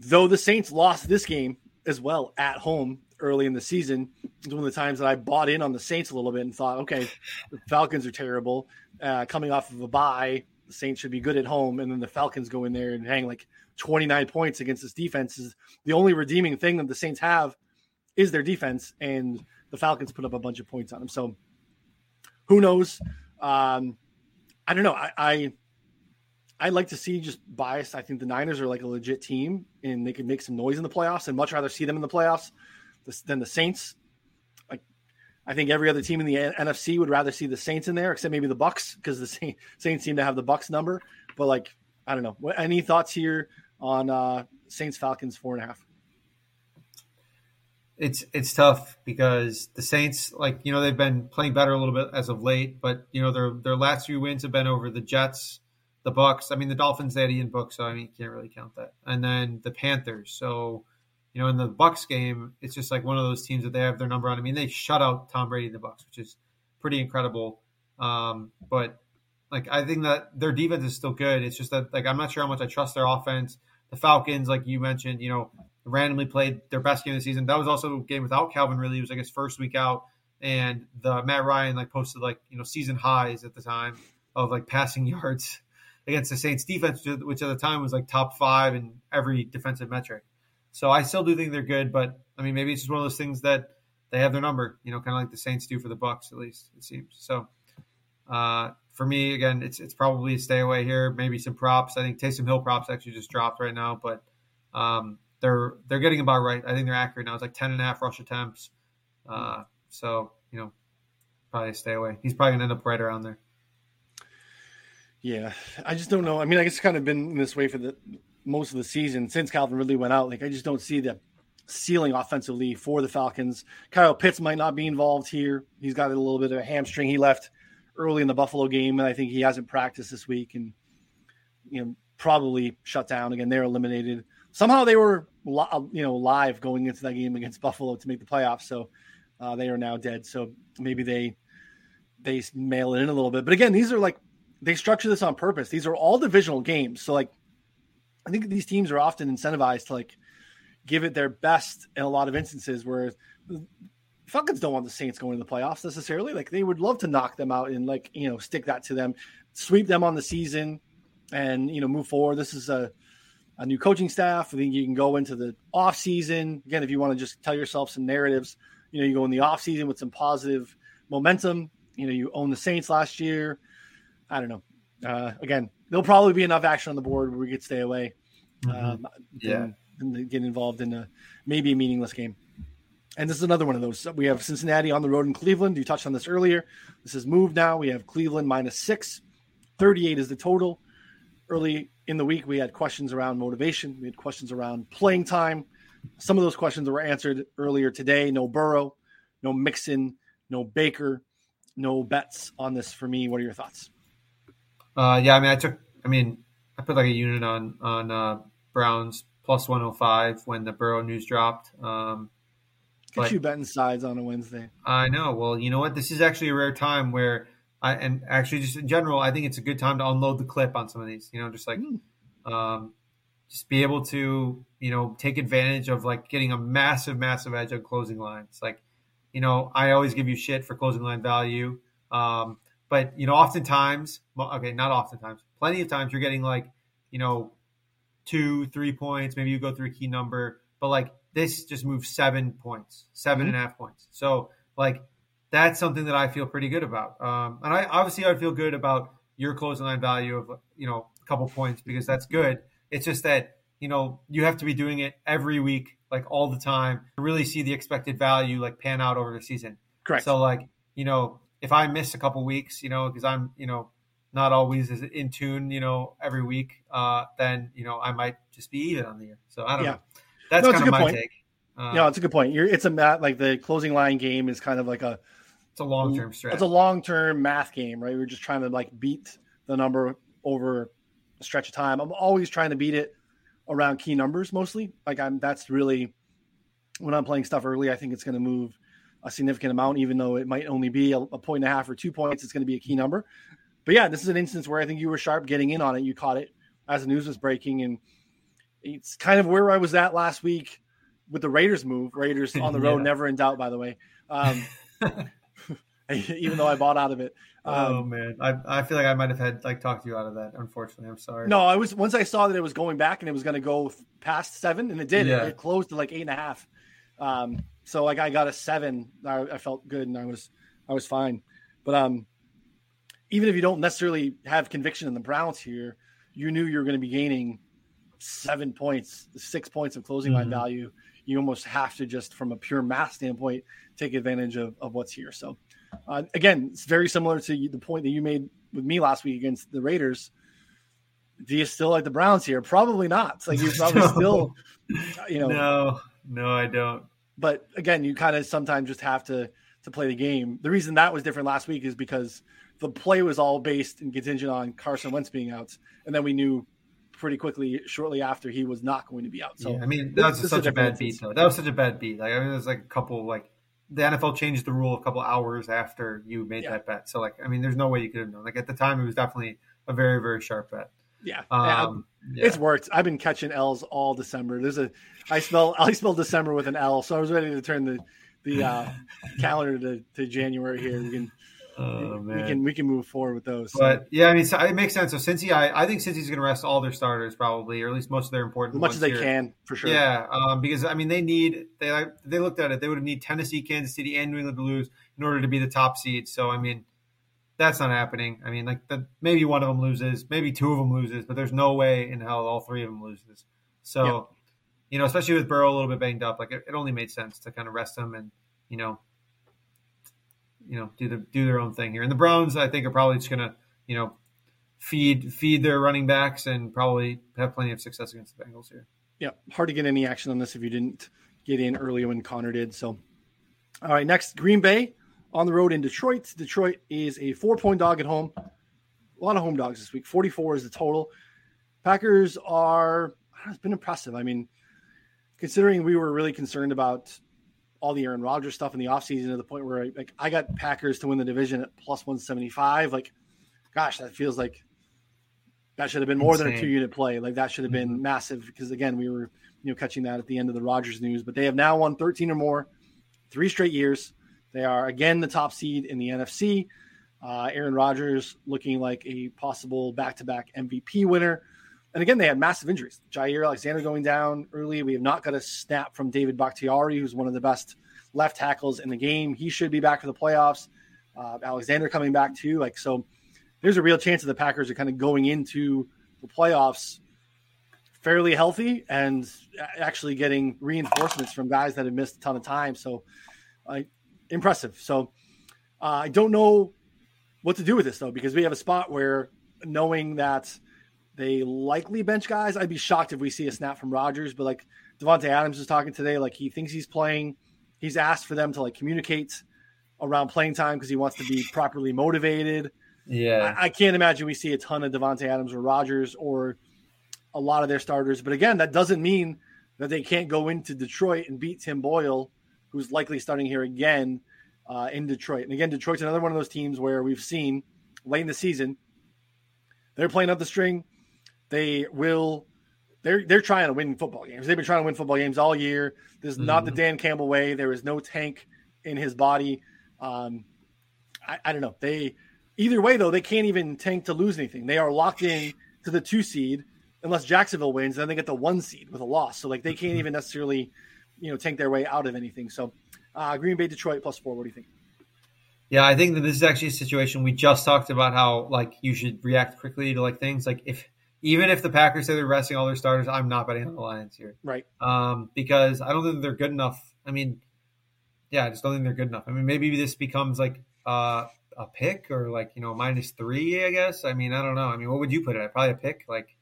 though the Saints lost this game as well at home, early in the season. It's one of the times that I bought in on the Saints a little bit and thought, okay, the Falcons are terrible. Uh, coming off of a bye, the Saints should be good at home, and then the Falcons go in there and hang like 29 points against this defense. Is the only redeeming thing that the Saints have is their defense, and the Falcons put up a bunch of points on them. So who knows? Um, I don't know. I, I I like to see just bias. I think the Niners are like a legit team and they can make some noise in the playoffs and much rather see them in the playoffs than the Saints. Like, I think every other team in the NFC would rather see the Saints in there, except maybe the Bucs, because the Saints seem to have the Bucs number. But like, I don't know. Any thoughts here on uh, Saints Falcons four and a half? It's it's tough because the Saints, like you know, they've been playing better a little bit as of late, but you know their their last few wins have been over the Jets, the Bucs. I mean, the Dolphins they had Ian Book, so I mean, you can't really count that, and then the Panthers. So you know, in the Bucs game, it's just like one of those teams that they have their number on. I mean, they shut out Tom Brady in the Bucs, which is pretty incredible. Um, but like, I think that their defense is still good. It's just that like I'm not sure how much I trust their offense. The Falcons, like you mentioned, you know, randomly played their best game of the season. That was also a game without Calvin. Really, it was like his first week out, and the Matt Ryan like posted like you know season highs at the time of like passing yards against the Saints defense, which at the time was like top five in every defensive metric. So I still do think they're good, but I mean, maybe it's just one of those things that they have their number, you know, kind of like the Saints do for the Bucs, at least it seems. So uh, for me, again, it's it's probably a stay away here. Maybe some props. I think Taysom Hill props actually just dropped right now, but um, they're they're getting about right. I think they're accurate now. It's like ten and a half rush attempts. Uh, so you know, probably stay away. He's probably gonna end up right around there. Yeah, I just don't know. I mean, I guess it's kind of been this way for the most of the season since Calvin Ridley went out. Like I just don't see the ceiling offensively for the Falcons. Kyle Pitts might not be involved here. He's got a little bit of a hamstring. He left early in the Buffalo game, and I think he hasn't practiced this week. And you know, probably shut down again. They're eliminated. Somehow they were you know live going into that game against Buffalo to make the playoffs. So uh, they are now dead. So maybe they they mail it in a little bit. But again, these are like they structure this on purpose. These are all divisional games. So like I think these teams are often incentivized to like give it their best in a lot of instances where Falcons don't want the Saints going to the playoffs necessarily. Like they would love to knock them out and like, you know, stick that to them, sweep them on the season and, you know, move forward. This is a a new coaching staff. I think you can go into the off season. Again, if you want to just tell yourself some narratives, you know, you go in the off season with some positive momentum. You know, you own the Saints last year. I don't know. Uh, again, there'll probably be enough action on the board where we could stay away. Mm-hmm. Um, yeah. And get involved in a maybe a meaningless game. And this is another one of those. We have Cincinnati on the road in Cleveland. You touched on this earlier. This is moved now. We have Cleveland minus six. 38 is the total. Early in the week, we had questions around motivation. We had questions around playing time. Some of those questions were answered earlier today. No Burrow, no Mixon, no Baker, no bets on this for me. What are your thoughts? Uh, yeah, I mean, I took, I mean, I put like a unit on on uh, Browns plus 105 when the Burrow news dropped. Um, Get you betting sides on a Wednesday. I know. Well, you know what? This is actually a rare time where I and actually just in general, I think it's a good time to unload the clip on some of these. You know, just like mm. um, just be able to you know take advantage of like getting a massive, massive edge on closing lines. Like, you know, I always give you shit for closing line value, um, but you know, oftentimes, okay, not oftentimes, plenty of times you're getting like you know two, three points. Maybe you go through a key number, but like this just moves seven points, seven mm-hmm. and a half points. So like that's something that I feel pretty good about. Um, and I obviously I feel good about your closing line value of you know a couple points because that's good. It's just that you know you have to be doing it every week, like all the time, to really see the expected value like pan out over the season. Correct. So like you know if I miss a couple weeks, you know because I'm you know not always as in tune, you know, every week, uh, then you know I might just be even on the year. So I don't yeah. know. That's no, kind of my point. take. Uh, yeah, it's a good point. You're, it's a math like the closing line game is kind of like a it's a long term stretch. It's a long term math game, right? We're just trying to like beat the number over a stretch of time. I'm always trying to beat it around key numbers mostly. Like I'm that's really when I'm playing stuff early, I think it's going to move a significant amount, even though it might only be a, a point and a half or two points. It's going to be a key number. But yeah, this is an instance where I think you were sharp getting in on it. You caught it as the news was breaking, and it's kind of where I was at last week with the Raiders move. Raiders on the road, yeah. never in doubt. By the way, um, even though I bought out of it. Oh, um, oh man, I, I feel like I might have had like talked you out of that. Unfortunately, I'm sorry. No, I was once I saw that it was going back and it was going to go past seven, and it did. Yeah. It, it closed to like eight and a half. Um, so like I got a seven. I, I felt good and I was I was fine. But um, even if you don't necessarily have conviction in the Browns here, you knew you were going to be gaining seven points, six points of closing mm-hmm. line value. You almost have to just, from a pure math standpoint, take advantage of, of what's here. So, uh, again, it's very similar to the point that you made with me last week against the Raiders. Do you still like the Browns here? Probably not. It's like you probably no. still, you know. No, no, I don't. But again, you kind of sometimes just have to to play the game. The reason that was different last week is because the play was all based and contingent on Carson Wentz being out, and then we knew pretty quickly shortly after he was not going to be out. So yeah, I mean that was such a bad beat though. That was such a bad beat. Like I mean, there's like a couple like the NFL changed the rule a couple hours after you made yeah. that bet. So like I mean, there's no way you could have known. Like at the time, it was definitely a very very sharp bet. Yeah. Um, yeah. It's worked. I've been catching L's all December. There's a I spell I spell December with an L, so I was ready to turn the the uh, calendar to, to January here. We can Oh, we can we can move forward with those. But yeah, I mean, so it makes sense. So Cincy, I, I think Cincy's going to rest all their starters probably, or at least most of their important as much as they here. can for sure. Yeah, um, because I mean, they need they they looked at it. They would need Tennessee, Kansas City, and New England to lose in order to be the top seed. So I mean, that's not happening. I mean, like the, maybe one of them loses, maybe two of them loses, but there's no way in hell all three of them loses. So. Yeah. You know, especially with Burrow a little bit banged up, like it, it only made sense to kind of rest him and you know you know do the do their own thing here. And the Browns, I think, are probably just going to you know feed feed their running backs and probably have plenty of success against the Bengals here. Yeah, hard to get any action on this if you didn't get in early when Connor did. So, all right, next Green Bay on the road in Detroit. Detroit is a four point dog at home. A lot of home dogs this week. Forty four is the total. Packers are it's been impressive. I mean, considering we were really concerned about all the Aaron Rodgers stuff in the offseason to the point where like I got Packers to win the division at plus 175. Like, gosh, that feels like that should have been more Insane. than a two unit play. Like that should have been mm-hmm. massive because again, we were, you know, catching that at the end of the Rodgers news, but they have now won 13 or more, three straight years. They are again the top seed in the NFC. Uh, Aaron Rodgers looking like a possible back to back MVP winner. And again, they had massive injuries. Jaire Alexander going down early. We have not got a snap from David Bakhtiari, who's one of the best left tackles in the game. He should be back for the playoffs. Uh, Alexander coming back too. Like so, there's a real chance that the Packers are kind of going into the playoffs fairly healthy and actually getting reinforcements from guys that have missed a ton of time. So, uh, impressive. So, uh, I don't know what to do with this though, because we have a spot where knowing that they likely bench guys, I'd be shocked if we see a snap from Rodgers. But like Davante Adams was talking today, like he thinks he's playing. He's asked for them to like communicate around playing time because he wants to be properly motivated. Yeah, I, I, can't imagine we see a ton of Davante Adams or Rodgers or a lot of their starters. But again, that doesn't mean that they can't go into Detroit and beat Tim Boyle, who's likely starting here again uh, in Detroit. And again, Detroit's another one of those teams where we've seen late in the season they're playing up the string. They will. They're they're trying to win football games. They've been trying to win football games all year. This is mm-hmm. not the mm-hmm. Dan Campbell way. There is no tank in his body. Um, I, I don't know. They Either way, though, they can't even tank to lose anything. They are locked in to the two seed unless Jacksonville wins. Then they get the one seed with a loss. So like they can't even necessarily, you know, tank their way out of anything. So uh, Green Bay, Detroit plus four. What do you think? Yeah, I think that this is actually a situation we just talked about how like you should react quickly to like things like if even if the Packers say they're resting all their starters, I'm not betting on the Lions here. Right. Um, because I don't think they're good enough. I mean, yeah, I just don't think they're good enough. I mean, maybe this becomes like uh, a pick or like you know minus three. I guess. I mean, I don't know. I mean, what would you put it at? Probably a pick. Like,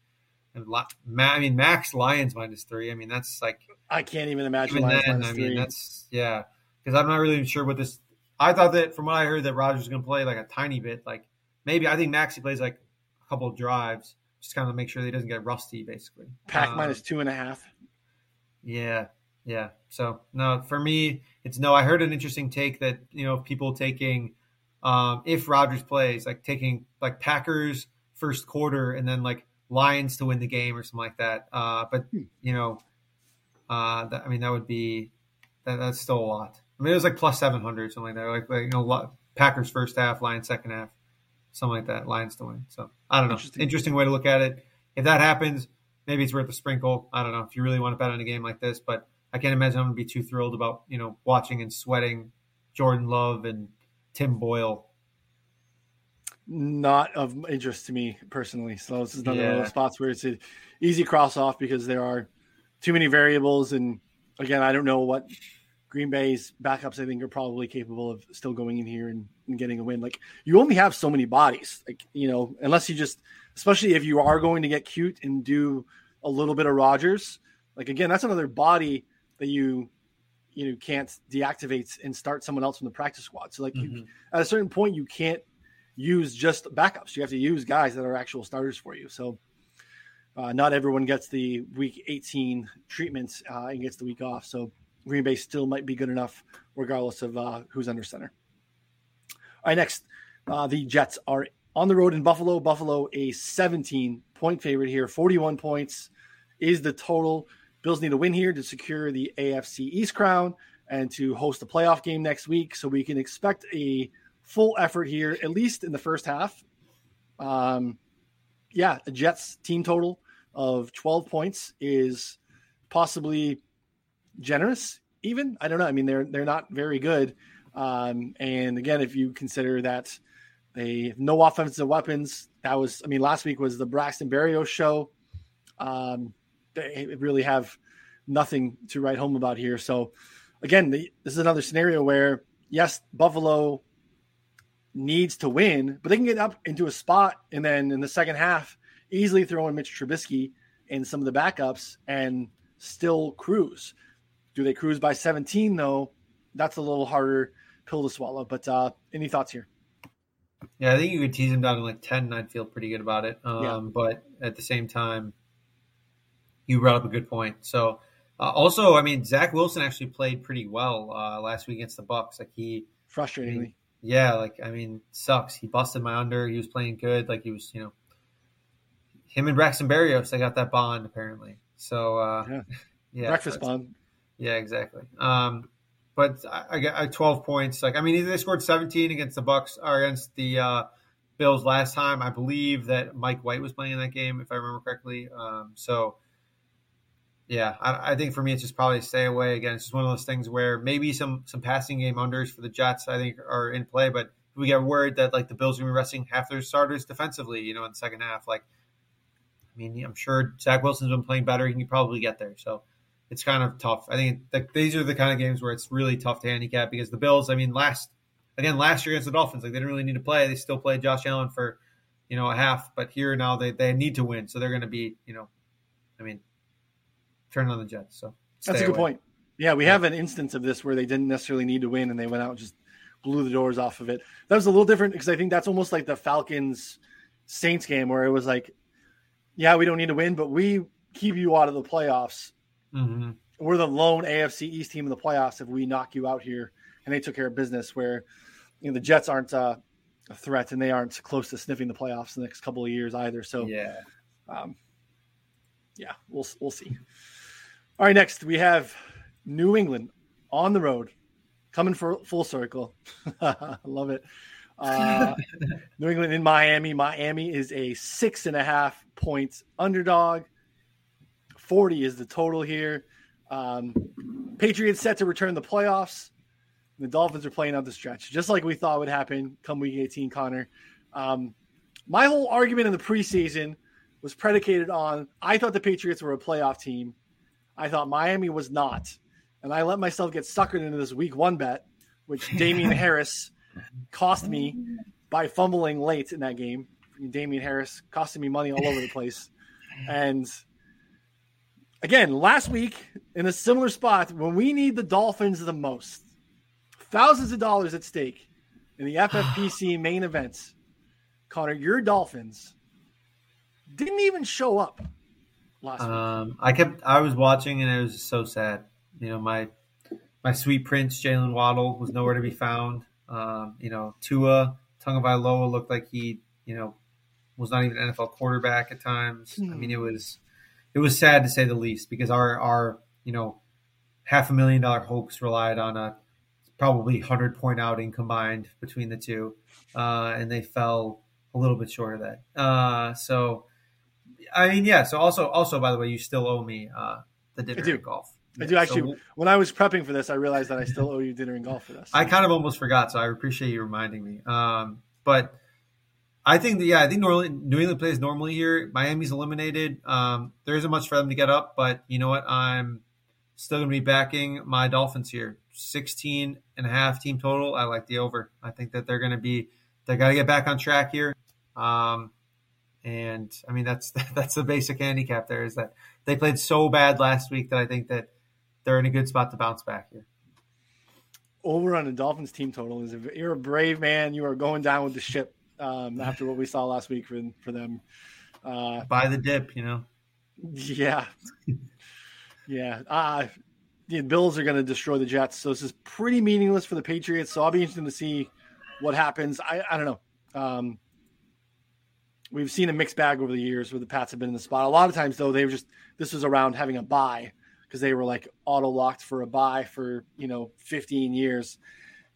I mean, max Lions minus three. I mean, that's like I can't even imagine. Even then, I mean, that's yeah. Because I'm not really sure what this. I thought that from what I heard that Rodgers was going to play like a tiny bit. Like maybe I think Maxi plays like a couple of drives, just kind of make sure that he doesn't get rusty. Basically, pack um, minus two and a half. Yeah, yeah. So no, for me, it's no. I heard an interesting take that you know people taking um, if Rodgers plays, like taking like Packers first quarter and then like Lions to win the game or something like that. Uh, but hmm. you know, uh, that, I mean, that would be that, that's still a lot. I mean, it was like plus seven hundred something like that. Like, like you know, Packers first half, Lions second half, something like that. Lions to win. So I don't know. Interesting. Interesting way to look at it. If that happens, maybe it's worth a sprinkle. I don't know if you really want to bet on a game like this, but I can't imagine I'm going to be too thrilled about you know watching and sweating Jordan Love and Tim Boyle? Not of interest to me personally. So this is another yeah. of those spots where it's an easy cross off because there are too many variables. And again, I don't know what Green Bay's backups. I think are probably capable of still going in here and, and getting a win. Like you only have so many bodies. Like you know, unless you just, especially if you are going to get cute and do a little bit of Rodgers. Like again, that's another body that you you know can't deactivate and start someone else from the practice squad. So like mm-hmm. you, at a certain point, you can't use just backups. You have to use guys that are actual starters for you. So uh, not everyone gets the week 18 treatments uh, and gets the week off. So Green Bay still might be good enough regardless of uh, who's under center. All right, next, uh, the Jets are on the road in Buffalo. Buffalo, a 17 point favorite here, 41 points is the total. Bills need to win here to secure the AFC East crown and to host a playoff game next week. So we can expect a full effort here, at least in the first half. Um, yeah, a Jets team total of 12 points is possibly generous. Even I don't know. I mean, they're they're not very good. Um, and again, if you consider that they have no offensive weapons, that was I mean, last week was the Braxton Berrios show. Um, they really have nothing to write home about here. So, again, the, this is another scenario where yes, Buffalo needs to win, but they can get up into a spot and then in the second half easily throw in Mitch Trubisky and some of the backups and still cruise. Do they cruise by 17 though? That's a little harder pill to swallow. But uh, any thoughts here? Yeah, I think you could tease them down to like ten, and I'd feel pretty good about it. Um, yeah. But at the same time, you brought up a good point. So, uh, also, I mean, Zach Wilson actually played pretty well uh, last week against the Bucs. Like he, frustratingly, yeah, like I mean, sucks. He busted my under. He was playing good. Like he was, you know, him and Braxton Berrios. They got that bond apparently. So uh, yeah, yeah breakfast bond. Yeah, exactly. Um, but I, I got 12 points. Like I mean, either they scored 17 against the Bucs or against the uh, Bills last time. I believe that Mike White was playing in that game, if I remember correctly. Um, so yeah, I, I, think for me it's just probably stay away. Again, it's just one of those things where maybe some some passing game unders for the Jets I think are in play, but we get worried that like the Bills are be resting half their starters defensively, you know, in the second half. Like, I mean, I'm sure Zach Wilson's been playing better. He can probably get there. So it's kind of tough. I think that these are the kind of games where it's really tough to handicap because the Bills. I mean, last again last year against the Dolphins, like they didn't really need to play. They still played Josh Allen for you know a half, but here now they they need to win, so they're going to be you know, I mean turn on the Jets. So that's a good away. point. Yeah, we yeah. have an instance of this where they didn't necessarily need to win and they went out and just blew the doors off of it. That was a little different because I think that's almost like the Falcons Saints game where it was like, yeah, we don't need to win, but we keep you out of the playoffs. Mm-hmm. We're the lone AFC East team in the playoffs if we knock you out here. And they took care of business where you know the Jets aren't uh, a threat and they aren't close to sniffing the playoffs the next couple of years either. So yeah, um, yeah, we'll we'll see. All right, next we have New England on the road, coming for full circle. I love it. Uh, New England in Miami. Miami is a six and a half points underdog. 40 is the total here. Um, Patriots set to return the playoffs. The Dolphins are playing out the stretch, just like we thought would happen come week 18, Connor. Um, my whole argument in the preseason was predicated on I thought the Patriots were a playoff team I thought Miami was not. And I let myself get suckered into this week one bet, which Damien Harris cost me by fumbling late in that game. Damien Harris costing me money all over the place. And again, last week in a similar spot when we need the Dolphins the most, thousands of dollars at stake in the FFPC main events, Connor, your Dolphins didn't even show up last um, I kept I was watching and it was so sad. You know, my my sweet prince Jaylen Waddle was nowhere to be found. Um, you know, Tua Tagovailoa looked like he, you know, was not even NFL quarterback at times. I mean, it was it was sad to say the least because our our you know half a million dollar hopes relied on a probably hundred point outing combined between the two, uh, and they fell a little bit short of that. Uh, so I mean, yeah. So also, also by the way, you still owe me uh, the dinner and golf. I do actually. So, when I was prepping for this, I realized that I still owe you dinner and golf for this. I kind of almost forgot, so I appreciate you reminding me. Um, but I think that yeah, I think normally New England plays normally here. Miami's eliminated. Um, there isn't much for them to get up, but you know what? I'm still going to be backing my Dolphins here. 16 and a half team total. I like the over. I think that they're going to be they got to get back on track here. Um, and I mean, that's that's the basic handicap. There is that they played so bad last week that I think that they're in a good spot to bounce back here. Over on the Dolphins team total is if you're a brave man, you are going down with the ship um, after what we saw last week for for them. Uh, Buy the dip, you know. Yeah, yeah. Uh, the Bills are going to destroy the Jets, so this is pretty meaningless for the Patriots. So I'll be interested to see what happens. I I don't know. Um, we've seen a mixed bag over the years where the Pats have been in the spot. A lot of times, though, they were just this was around having a bye because they were like auto locked for a bye for you know 15 years,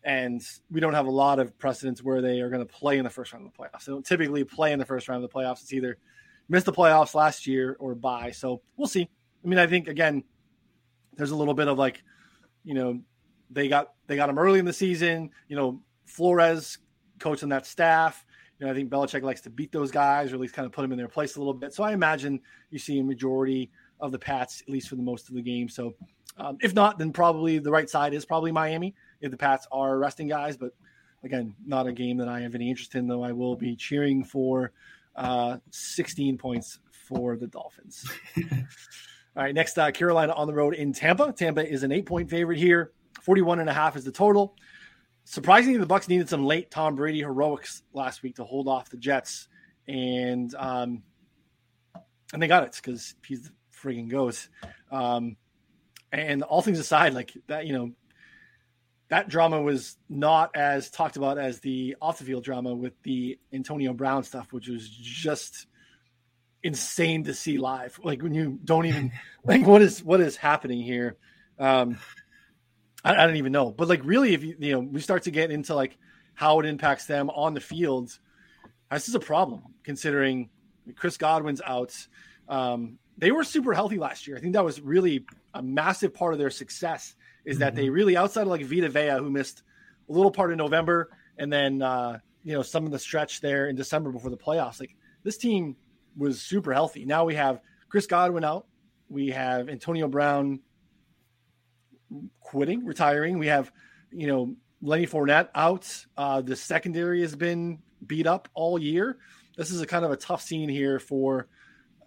and we don't have a lot of precedents where they are going to play in the first round of the playoffs. They don't typically play in the first round of the playoffs. It's either missed the playoffs last year or bye. So we'll see. I mean, I think again, there's a little bit of like, you know, they got they got them early in the season. You know, Flores coaching that staff you know, I think Belichick likes to beat those guys or at least kind of put them in their place a little bit. So I imagine you see a majority of the Pats, at least for the most of the game. So um, if not, then probably the right side is probably Miami if the Pats are resting guys. But again, not a game that I have any interest in, though I will be cheering for uh, 16 points for the Dolphins. All right, next, uh, Carolina on the road in Tampa. Tampa is an eight point favorite here. 41 and a half is the total. Surprisingly, the Bucs needed some late Tom Brady heroics last week to hold off the Jets, and um, and they got it because he's the frigging goes. Um, and all things aside, like that, you know, that drama was not as talked about as the off the field drama with the Antonio Brown stuff, which was just insane to see live. Like when you don't even like what is what is happening here. Um, I, I don't even know, but like really, if you you know we start to get into like how it impacts them on the field, this is a problem considering Chris Godwin's out. Um, they were super healthy last year. I think that was really a massive part of their success is that mm-hmm. they really outside of like Vita Vea who missed a little part of November and then uh, you know some of the stretch there in December before the playoffs. Like this team was super healthy. Now we have Chris Godwin out. We have Antonio Brown quitting, retiring. We have, you know, Lenny Fournette out. Uh, the secondary has been beat up all year. This is a kind of a tough scene here for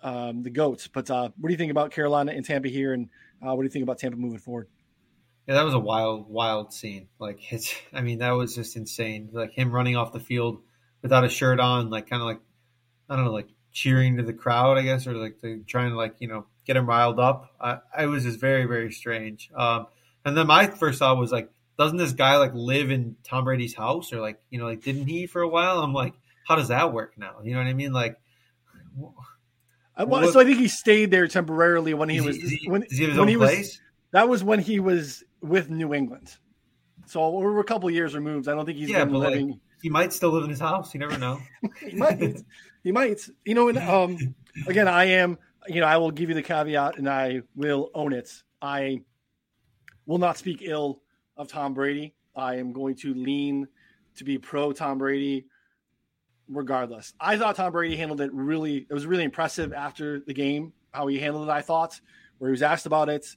um, the goats. But uh, what do you think about Carolina and Tampa here, and uh, what do you think about Tampa moving forward? Yeah, that was a wild, wild scene. Like it's, I mean, that was just insane. Like him running off the field without a shirt on, like kind of like, I don't know, like cheering to the crowd, I guess, or like to, trying to like you know get him riled up. I, I was just very, very strange. Um, and then my first thought was like, doesn't this guy like live in Tom Brady's house, or like you know, like didn't he for a while? I'm like, how does that work now? You know what I mean? Like. I, Well, so I think he stayed there temporarily when he was he, when, he when he place? was that was when he was with New England. So we're a couple years removed. I don't think he's yeah, been living. Like, he might still live in his house. You never know. he might. He might. You know. And, um, again, I am. You know, I will give you the caveat, and I will own it. I will not speak ill of Tom Brady. I am going to lean to be pro Tom Brady regardless. I thought Tom Brady handled it really, it was really impressive after the game, how he handled it, I thought, where he was asked about it.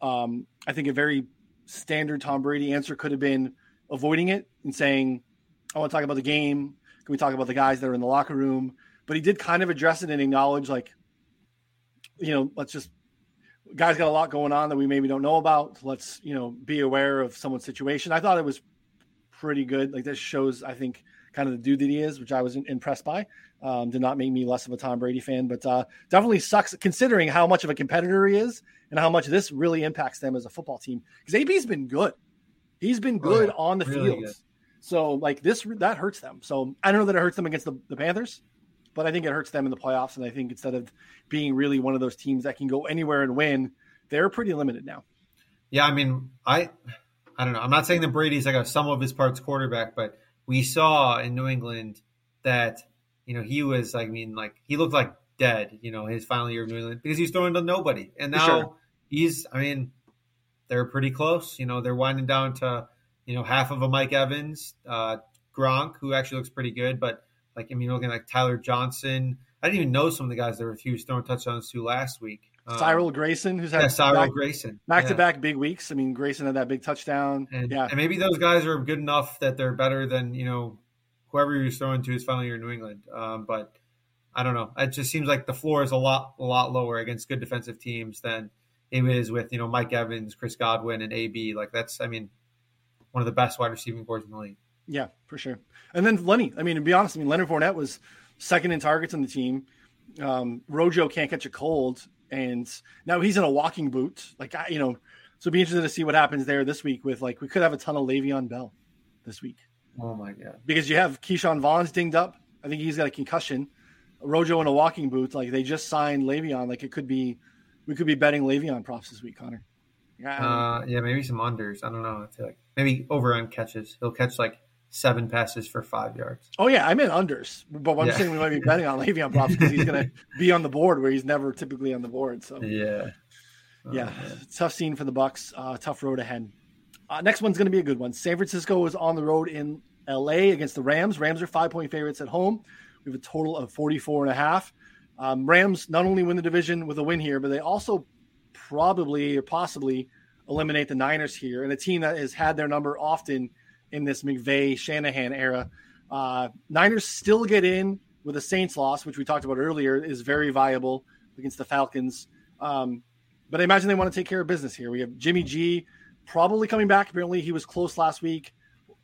Um, I think a very standard Tom Brady answer could have been avoiding it and saying, I want to talk about the game. Can we talk about the guys that are in the locker room? But he did kind of address it and acknowledge, like, you know, let's just, guys got a lot going on that we maybe don't know about. Let's, you know, be aware of someone's situation. I thought it was pretty good. Like, this shows, I think, kind of the dude that he is, which I was impressed by. Um, did not make me less of a Tom Brady fan, but uh, definitely sucks considering how much of a competitor he is and how much this really impacts them as a football team. Because AB's been good, he's been good oh, on the really field. So like this, that hurts them. So I don't know that it hurts them against the, the Panthers, but I think it hurts them in the playoffs. And I think instead of being really one of those teams that can go anywhere and win, they're pretty limited now. Yeah, I mean, I I don't know. I'm not saying that Brady's like a sum of his parts quarterback, but we saw in New England that you know he was I mean like he looked like dead you know his final year of New England because he's throwing to nobody and now sure. he's I mean they're pretty close you know they're winding down to you know half of a Mike Evans uh, Gronk who actually looks pretty good but like I mean looking like Tyler Johnson I didn't even know some of the guys that were was throwing touchdowns to last week um, Cyril Grayson, who's had yeah, Cyril back, Grayson back to back big weeks. I mean, Grayson had that big touchdown. And, yeah, and maybe those guys are good enough that they're better than you know whoever he was throwing to his final year in New England. Um, but I don't know. It just seems like the floor is a lot a lot lower against good defensive teams than it is with you know Mike Evans, Chris Godwin, and AB. Like that's I mean one of the best wide receiving corps in the league. Yeah, for sure. And then Lenny. I mean, to be honest, I mean Leonard Fournette was second in targets on the team. Um, Rojo can't catch a cold and now he's in a walking boot. Like I, you know, so be interested to see what happens there this week. With like, we could have a ton of Le'Veon Bell this week. Oh my god! Because you have Ke'Shawn Vaughn's dinged up. I think he's got a concussion. Rojo in a walking boot. Like they just signed Le'Veon. Like it could be, we could be betting Le'Veon props this week, Connor. Yeah, uh, yeah, maybe some unders. I don't know. I feel like maybe over on catches. He'll catch like seven passes for five yards. Oh yeah, I'm in unders, but I'm yeah. saying we might be betting on Le'Veon props because he's going to be on the board where he's never typically on the board. So yeah, oh, yeah, man. tough scene for the Bucs. Uh, tough road ahead. Uh, next one's going to be a good one. San Francisco is on the road in L.A. against the Rams. Rams are five point favorites at home. We have a total of 44 and a half. Um, Rams not only win the division with a win here, but they also probably or possibly eliminate the Niners here, and a team that has had their number often in this McVay Shanahan era. Uh, Niners still get in with a Saints loss, which we talked about earlier, is very viable against the Falcons. Um, but I imagine they want to take care of business here. We have Jimmy G probably coming back. Apparently, he was close last week.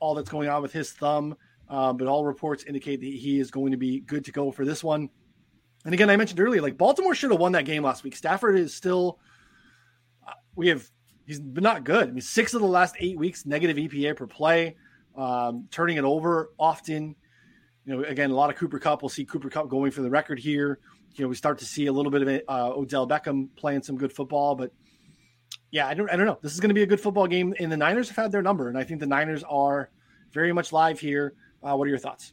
all that's going on with his thumb, uh, but all reports indicate that he is going to be good to go for this one. And again, I mentioned earlier, like Baltimore should have won that game last week. Stafford is still, uh, we have, he's been not good. I mean, six of the last eight weeks, negative EPA per play, um, turning it over often. You know, again, a lot of Cooper Kupp. We'll see Cooper Kupp going for the record here. You know, we start to see a little bit of uh, Odell Beckham playing some good football, but yeah, I don't, I don't know. This is going to be a good football game, and the Niners have had their number, and I think the Niners are very much live here. Uh, what are your thoughts?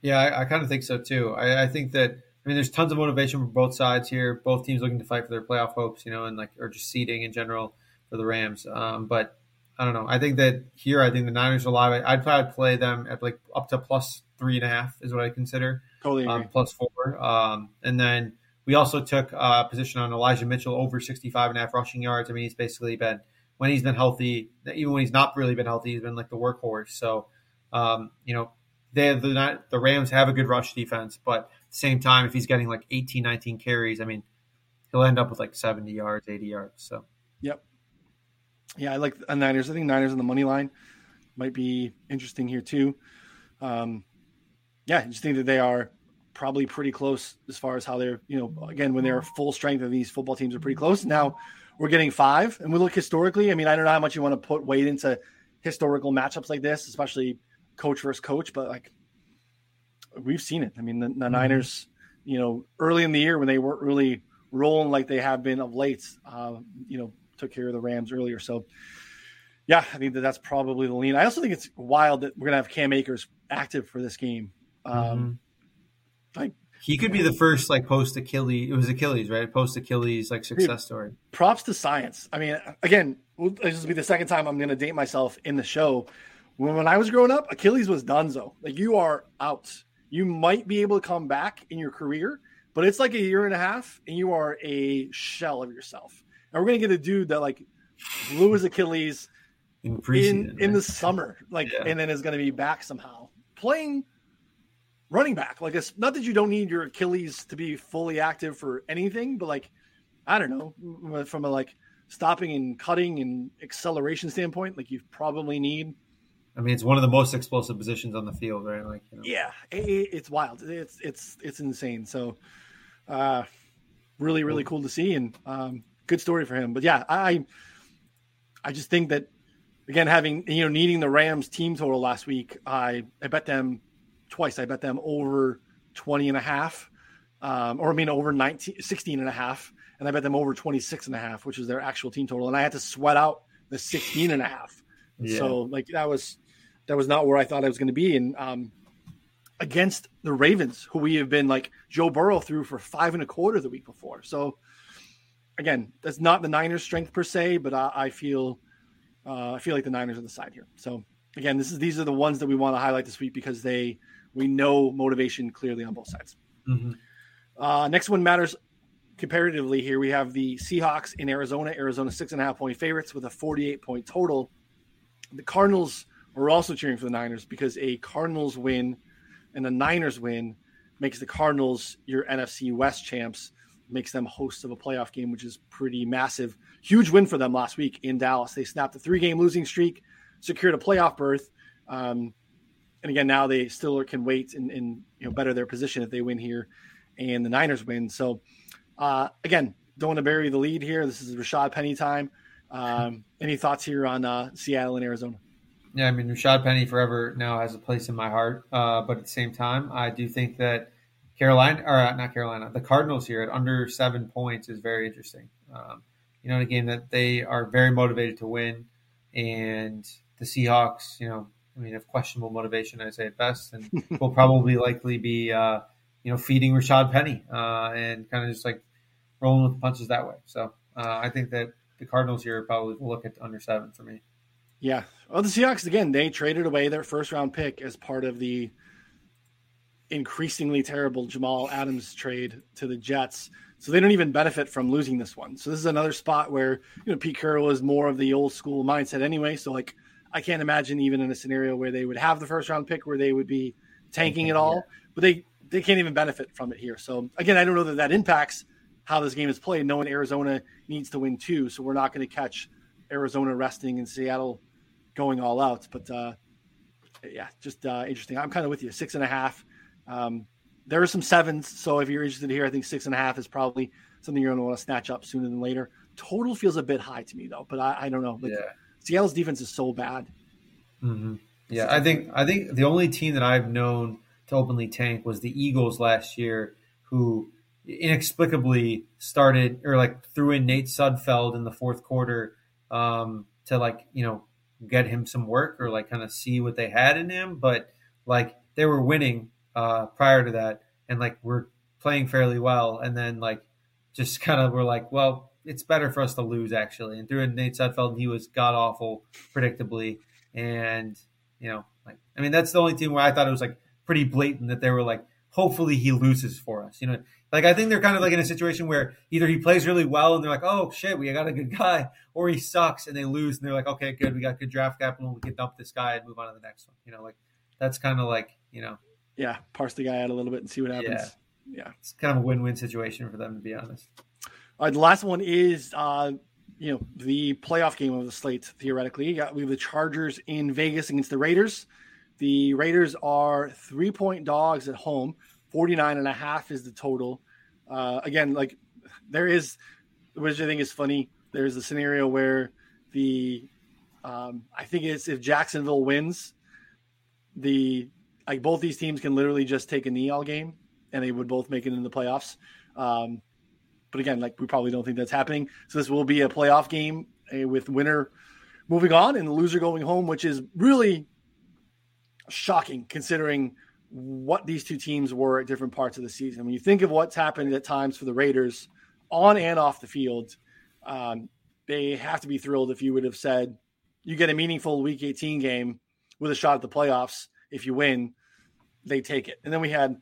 Yeah, I, I kind of think so too. I, I think that I mean, there's tons of motivation from both sides here. Both teams looking to fight for their playoff hopes, you know, and like or just seeding in general for the Rams. Um, but I don't know. I think that here, I think the Niners are alive. I'd probably play them at like up to plus three and a half is what I consider. Totally um, plus four. Um, and then we also took a position on Elijah Mitchell over 65 and a half rushing yards. I mean, he's basically been when he's been healthy, even when he's not really been healthy, he's been like the workhorse. So, um, you know, they the the Rams have a good rush defense, but at the same time, if he's getting like 18, 19 carries, I mean, he'll end up with like 70 yards, 80 yards. So, yep. Yeah, I like the Niners. I think Niners on the money line might be interesting here too. Um, yeah, I just think that they are probably pretty close as far as how they're, you know, again, when they're full strength and these football teams are pretty close. Now we're getting five, and we look historically. I mean, I don't know how much you want to put weight into historical matchups like this, especially coach versus coach, but like we've seen it. I mean, the, the mm-hmm. Niners, you know, early in the year when they weren't really rolling like they have been of late, uh, you know, took care of the Rams earlier. So, yeah, I think that that's probably the lean. I also think it's wild that we're gonna have Cam Akers active for this game. Um, mm-hmm. Like he could be the first like post Achilles. It was Achilles, right? Post Achilles like success story. Props to science. I mean, again, this will be the second time I'm going to date myself in the show. When, when I was growing up, Achilles was donezo. Like you are out you might be able to come back in your career, but it's like a year and a half and you are a shell of yourself. And we're gonna get a dude that like blew his Achilles in in, in the summer, like, yeah. and then is gonna be back somehow playing running back. Like, it's not that you don't need your Achilles to be fully active for anything, but like, I don't know, from a like stopping and cutting and acceleration standpoint, like you probably need I mean, it's one of the most explosive positions on the field, right? Like, you know. yeah, it, it's wild. It's it's it's insane. So, uh, really, really cool to see, and um, good story for him. But yeah, I I just think that again, having you know needing the Rams team total last week, I I bet them twice. I bet them over 20 and a half, um, or I mean over 19, 16 and a half, and I bet them over 26 and a half, which is their actual team total. And I had to sweat out the 16 and a half. Yeah. So like that was that was not where I thought I was going to be. And um, against the Ravens, who we have been like Joe Burrow threw for five and a quarter the week before. So again, that's not the Niners' strength per se, but I, I feel uh, I feel like the Niners are the side here. So again, this is these are the ones that we want to highlight this week because they we know motivation clearly on both sides. Mm-hmm. Uh, next one matters comparatively here. We have the Seahawks in Arizona. Arizona six and a half point favorites with a 48 point total. The Cardinals we're also cheering for the Niners because a Cardinals win and a Niners win makes the Cardinals your NFC West champs, makes them hosts of a playoff game, which is pretty massive. Huge win for them last week in Dallas. They snapped a three game losing streak, secured a playoff berth. Um, and again, now they still can wait and, and, you know better their position if they win here, and the Niners win. So uh, again, don't want to bury the lead here. This is Rashaad Penny time. Um, any thoughts here on uh, Seattle and Arizona? Yeah, I mean, Rashaad Penny forever now has a place in my heart. Uh, but at the same time, I do think that Carolina, or uh, not Carolina, the Cardinals here at under seven points is very interesting. Um, you know, in a game that they are very motivated to win, and the Seahawks, you know, I mean, have questionable motivation, I say at best, and will probably likely be, uh, you know, feeding Rashaad Penny uh, and kind of just like rolling with the punches that way. So uh, I think that the Cardinals here probably will look at under seven for me. Yeah. Well, the Seahawks again, they traded away their first round pick as part of the increasingly terrible Jamal Adams trade to the Jets. So they don't even benefit from losing this one. So this is another spot where you know Pete Carroll is more of the old school mindset anyway. So like I can't imagine even in a scenario where they would have the first round pick where they would be tanking it all, but they they can't even benefit from it here. So again, I don't know that that impacts how this game is played. Knowing Arizona needs to win too, so we're not going to catch Arizona resting and Seattle going all out. But uh, yeah, just uh, interesting. I'm kind of with you. Six and a half. Um, there are some sevens, so if you're interested here, I think six and a half is probably something you're going to want to snatch up sooner than later. Total feels a bit high to me though, but I, I don't know. Like, Yeah. Seattle's defense is so bad. hmm Yeah, I think I think the only team that I've known to openly tank was the Eagles last year, who inexplicably started or like threw in Nate Sudfeld in the fourth quarter um, to like you know get him some work or like kind of see what they had in him, but like they were winning uh, prior to that and like we're playing fairly well, and then like just kind of we're like, well, it's better for us to lose actually, and threw in Nate Sudfeld he was god awful predictably and you know, like I mean, that's the only team where I thought it was like pretty blatant that they were like, hopefully he loses for us. You know, like I think they're kind of like in a situation where either he plays really well and they're like, oh shit, we got a good guy, or he sucks and they lose and they're like, okay, good, we got good draft capital, we can dump this guy and move on to the next one. You know, like that's kind of like you know, Yeah, parse the guy out a little bit and see what happens. Yeah. it's kind of a win-win situation for them to be honest. All right, the last one is, uh, you know, the playoff game of the slate. Theoretically, you got, we have the Chargers in Vegas against the Raiders. The Raiders are three point dogs at home. 49 and a half is the total. Uh, again, like there is, which I think is funny. There's a scenario where the, um, I think it's if Jacksonville wins, the like both these teams can literally just take a knee all game, and they would both make it in the playoffs. Um, but again, like we probably don't think that's happening. So this will be a playoff game uh, with winner moving on and the loser going home, which is really shocking considering what these two teams were at different parts of the season. When you think of what's happened at times for the Raiders on and off the field, um, they have to be thrilled if you would have said you get a meaningful Week 18 game with a shot at the playoffs. If you win, they take it. And then we had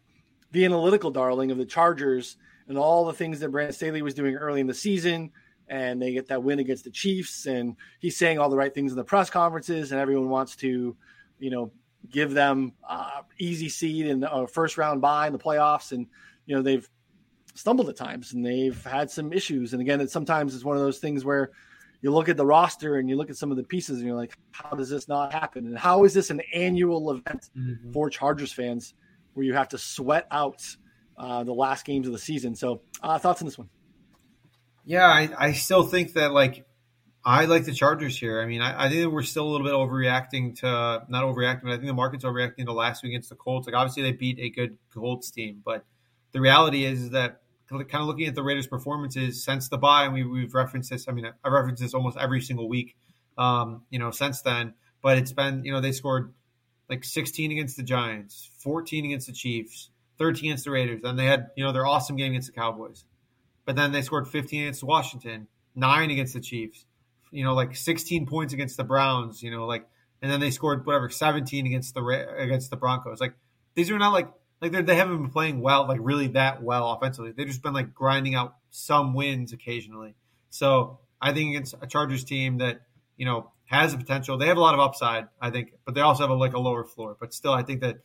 the analytical darling of the Chargers and all the things that Brandon Staley was doing early in the season. And they get that win against the Chiefs, and he's saying all the right things in the press conferences, and everyone wants to, you know, give them uh, easy seed and a first round bye in the playoffs. And you know they've stumbled at times, and they've had some issues. And again, it sometimes it's one of those things where you look at the roster and you look at some of the pieces, and you're like, how does this not happen? And how is this an annual event Mm-hmm. for Chargers fans where you have to sweat out uh, the last games of the season? So, uh, thoughts on this one? Yeah, I, I still think that like I like the Chargers here. I mean, I, I think we're still a little bit overreacting to not overreacting, but I think the market's overreacting to last week against the Colts. Like obviously they beat a good Colts team, but the reality is, is that kind of looking at the Raiders' performances since the bye, and we, we've referenced this. I mean, I reference this almost every single week, um, you know, since then. But it's been, you know, they scored like 16 against the Giants, 14 against the Chiefs, 13 against the Raiders. Then they had, you know, their awesome game against the Cowboys. But then they scored 15 against Washington, nine against the Chiefs, you know, like 16 points against the Browns, you know, like, and then they scored whatever 17 against the against the Broncos. Like these are not like like they haven't been playing well, like really that well offensively. They've just been like grinding out some wins occasionally. So I think against a Chargers team that you know has the potential. They have a lot of upside, I think, but they also have a, like a lower floor. But still, I think that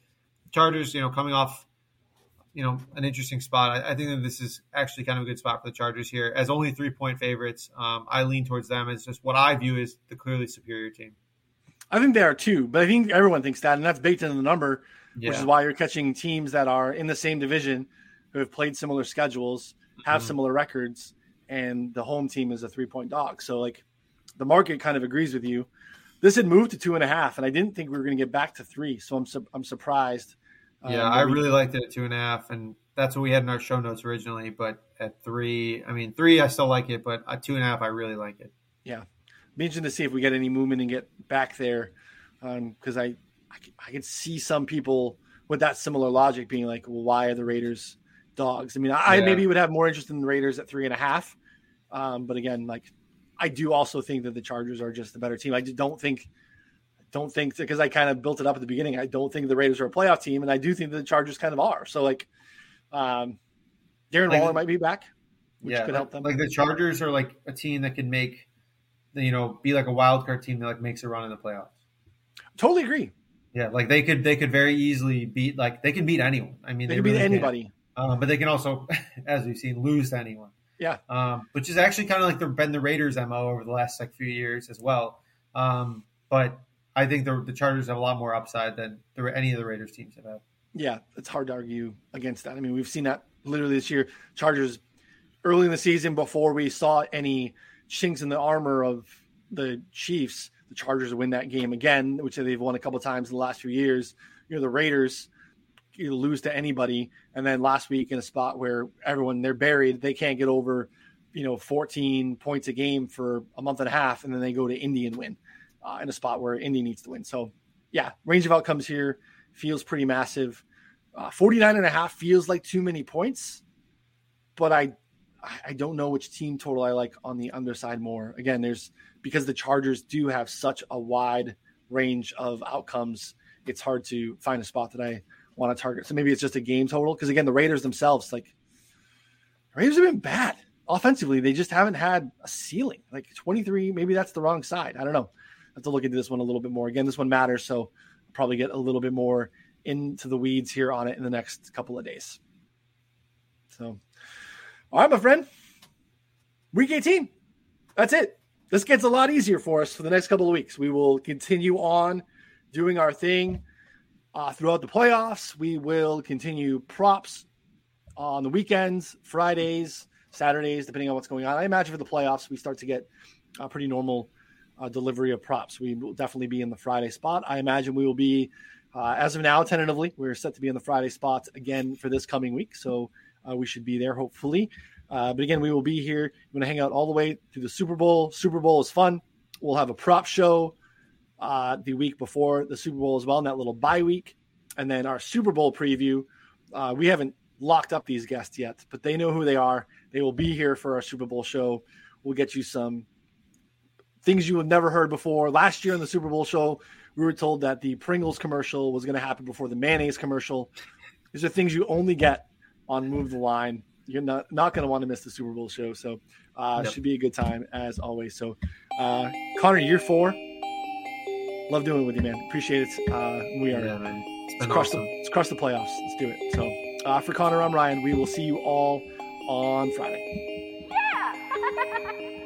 Chargers, you know, coming off you know an interesting spot. I, I, think that this is actually kind of a good spot for the Chargers here as only three point favorites. Um, I lean towards them as just what I view as the clearly superior team. I think they are too, but I think everyone thinks that, and that's baked into the number, Yeah. which is why you're catching teams that are in the same division who have played similar schedules, have Mhm. similar records, and the home team is a three point dog. So like the market kind of agrees with you. This had moved to two and a half, and I didn't think we were going to get back to three. So I'm su- I'm surprised. um, Yeah, I we- really liked it at two and a half, and that's what we had in our show notes originally. But at three, I mean, three, I still like it, but at two and a half, I really like it. Yeah, be interesting to see if we get any movement and get back there because I, I c- I could see some people with that similar logic being like well why are the raiders dogs? I mean i, Yeah. maybe would have more interest in the raiders at three and a half. Um, but again like i do also think that the chargers are just the better team. I just don't think don't think because i kind of built it up at the beginning. I don't think the raiders are a playoff team and i do think that the chargers kind of are. So like um darren Like- waller might be back which yeah, could help them. like the Chargers are like a team that can make, you know, be like a wild card team that like makes a run in the playoffs. totally agree Yeah, like they could they could very easily beat like they can beat anyone. I mean, they, they, can beat really can. anybody Um, but they can also, as we've seen, lose to anyone. Yeah. Um, which is actually kind of like the been the Raiders' mo over the last like few years as well. Um, but I think the, the Chargers have a lot more upside than the, any of the Raiders teams have had. Yeah, it's hard to argue against that. I mean, we've seen that literally this year. Chargers early in the season before we saw any chinks in the armor of the Chiefs, the Chargers win that game again, which they've won a couple times in the last few years. You know, the Raiders you lose to anybody, and then last week in a spot where everyone they're buried, they can't get over, you know, 14 points a game for a month and a half, and then they go to Indy and win uh, in a spot where Indy needs to win. So, yeah, range of outcomes here feels pretty massive. Uh, 49 and a half feels like too many points, but I I don't know which team total I like on the underside more. Again, there's because the Chargers do have such a wide range of outcomes, it's hard to find a spot that I want to target. So maybe it's just a game total. Because again, the Raiders themselves, like Raiders have been bad offensively. They just haven't had a ceiling. Like 23, maybe that's the wrong side. I don't know. I have to look into this one a little bit more. Again, this one matters, so I'll probably get a little bit more into the weeds here on it in the next couple of days. So all right, my friend. Week 18. That's it. This gets a lot easier for us for the next couple of weeks. We will continue on doing our thing uh, throughout the playoffs. We will continue props on the weekends, Fridays, Saturdays, depending on what's going on. I imagine for the playoffs, we start to get a pretty normal uh, delivery of props. We will definitely be in the Friday spot. I imagine we will be, uh, as of now, tentatively, we're set to be in the Friday spots again for this coming week. So uh, we should be there hopefully. Uh, but again, we will be here. We're going to hang out all the way through the Super Bowl. Super Bowl is fun. We'll have a prop show uh, the week before the Super Bowl as well, in that little bye week. And then our Super Bowl preview. Uh, we haven't locked up these guests yet, but they know who they are. They will be here for our Super Bowl show. We'll get you some things you have never heard before. Last year in the Super Bowl show, we were told that the Pringles commercial was going to happen before the mayonnaise commercial. These are things you only get on Move the Line. You're not not going to want to miss the Super Bowl show. So uh, yep. should be a good time as always. So uh, Connor, year four. Love doing it with you, man. Appreciate it. Uh, we are. Yeah, man. It's let's crush awesome. the let's crush the playoffs. Let's do it. So uh, for Connor, I'm Ryan. We will see you all on Friday. Yeah.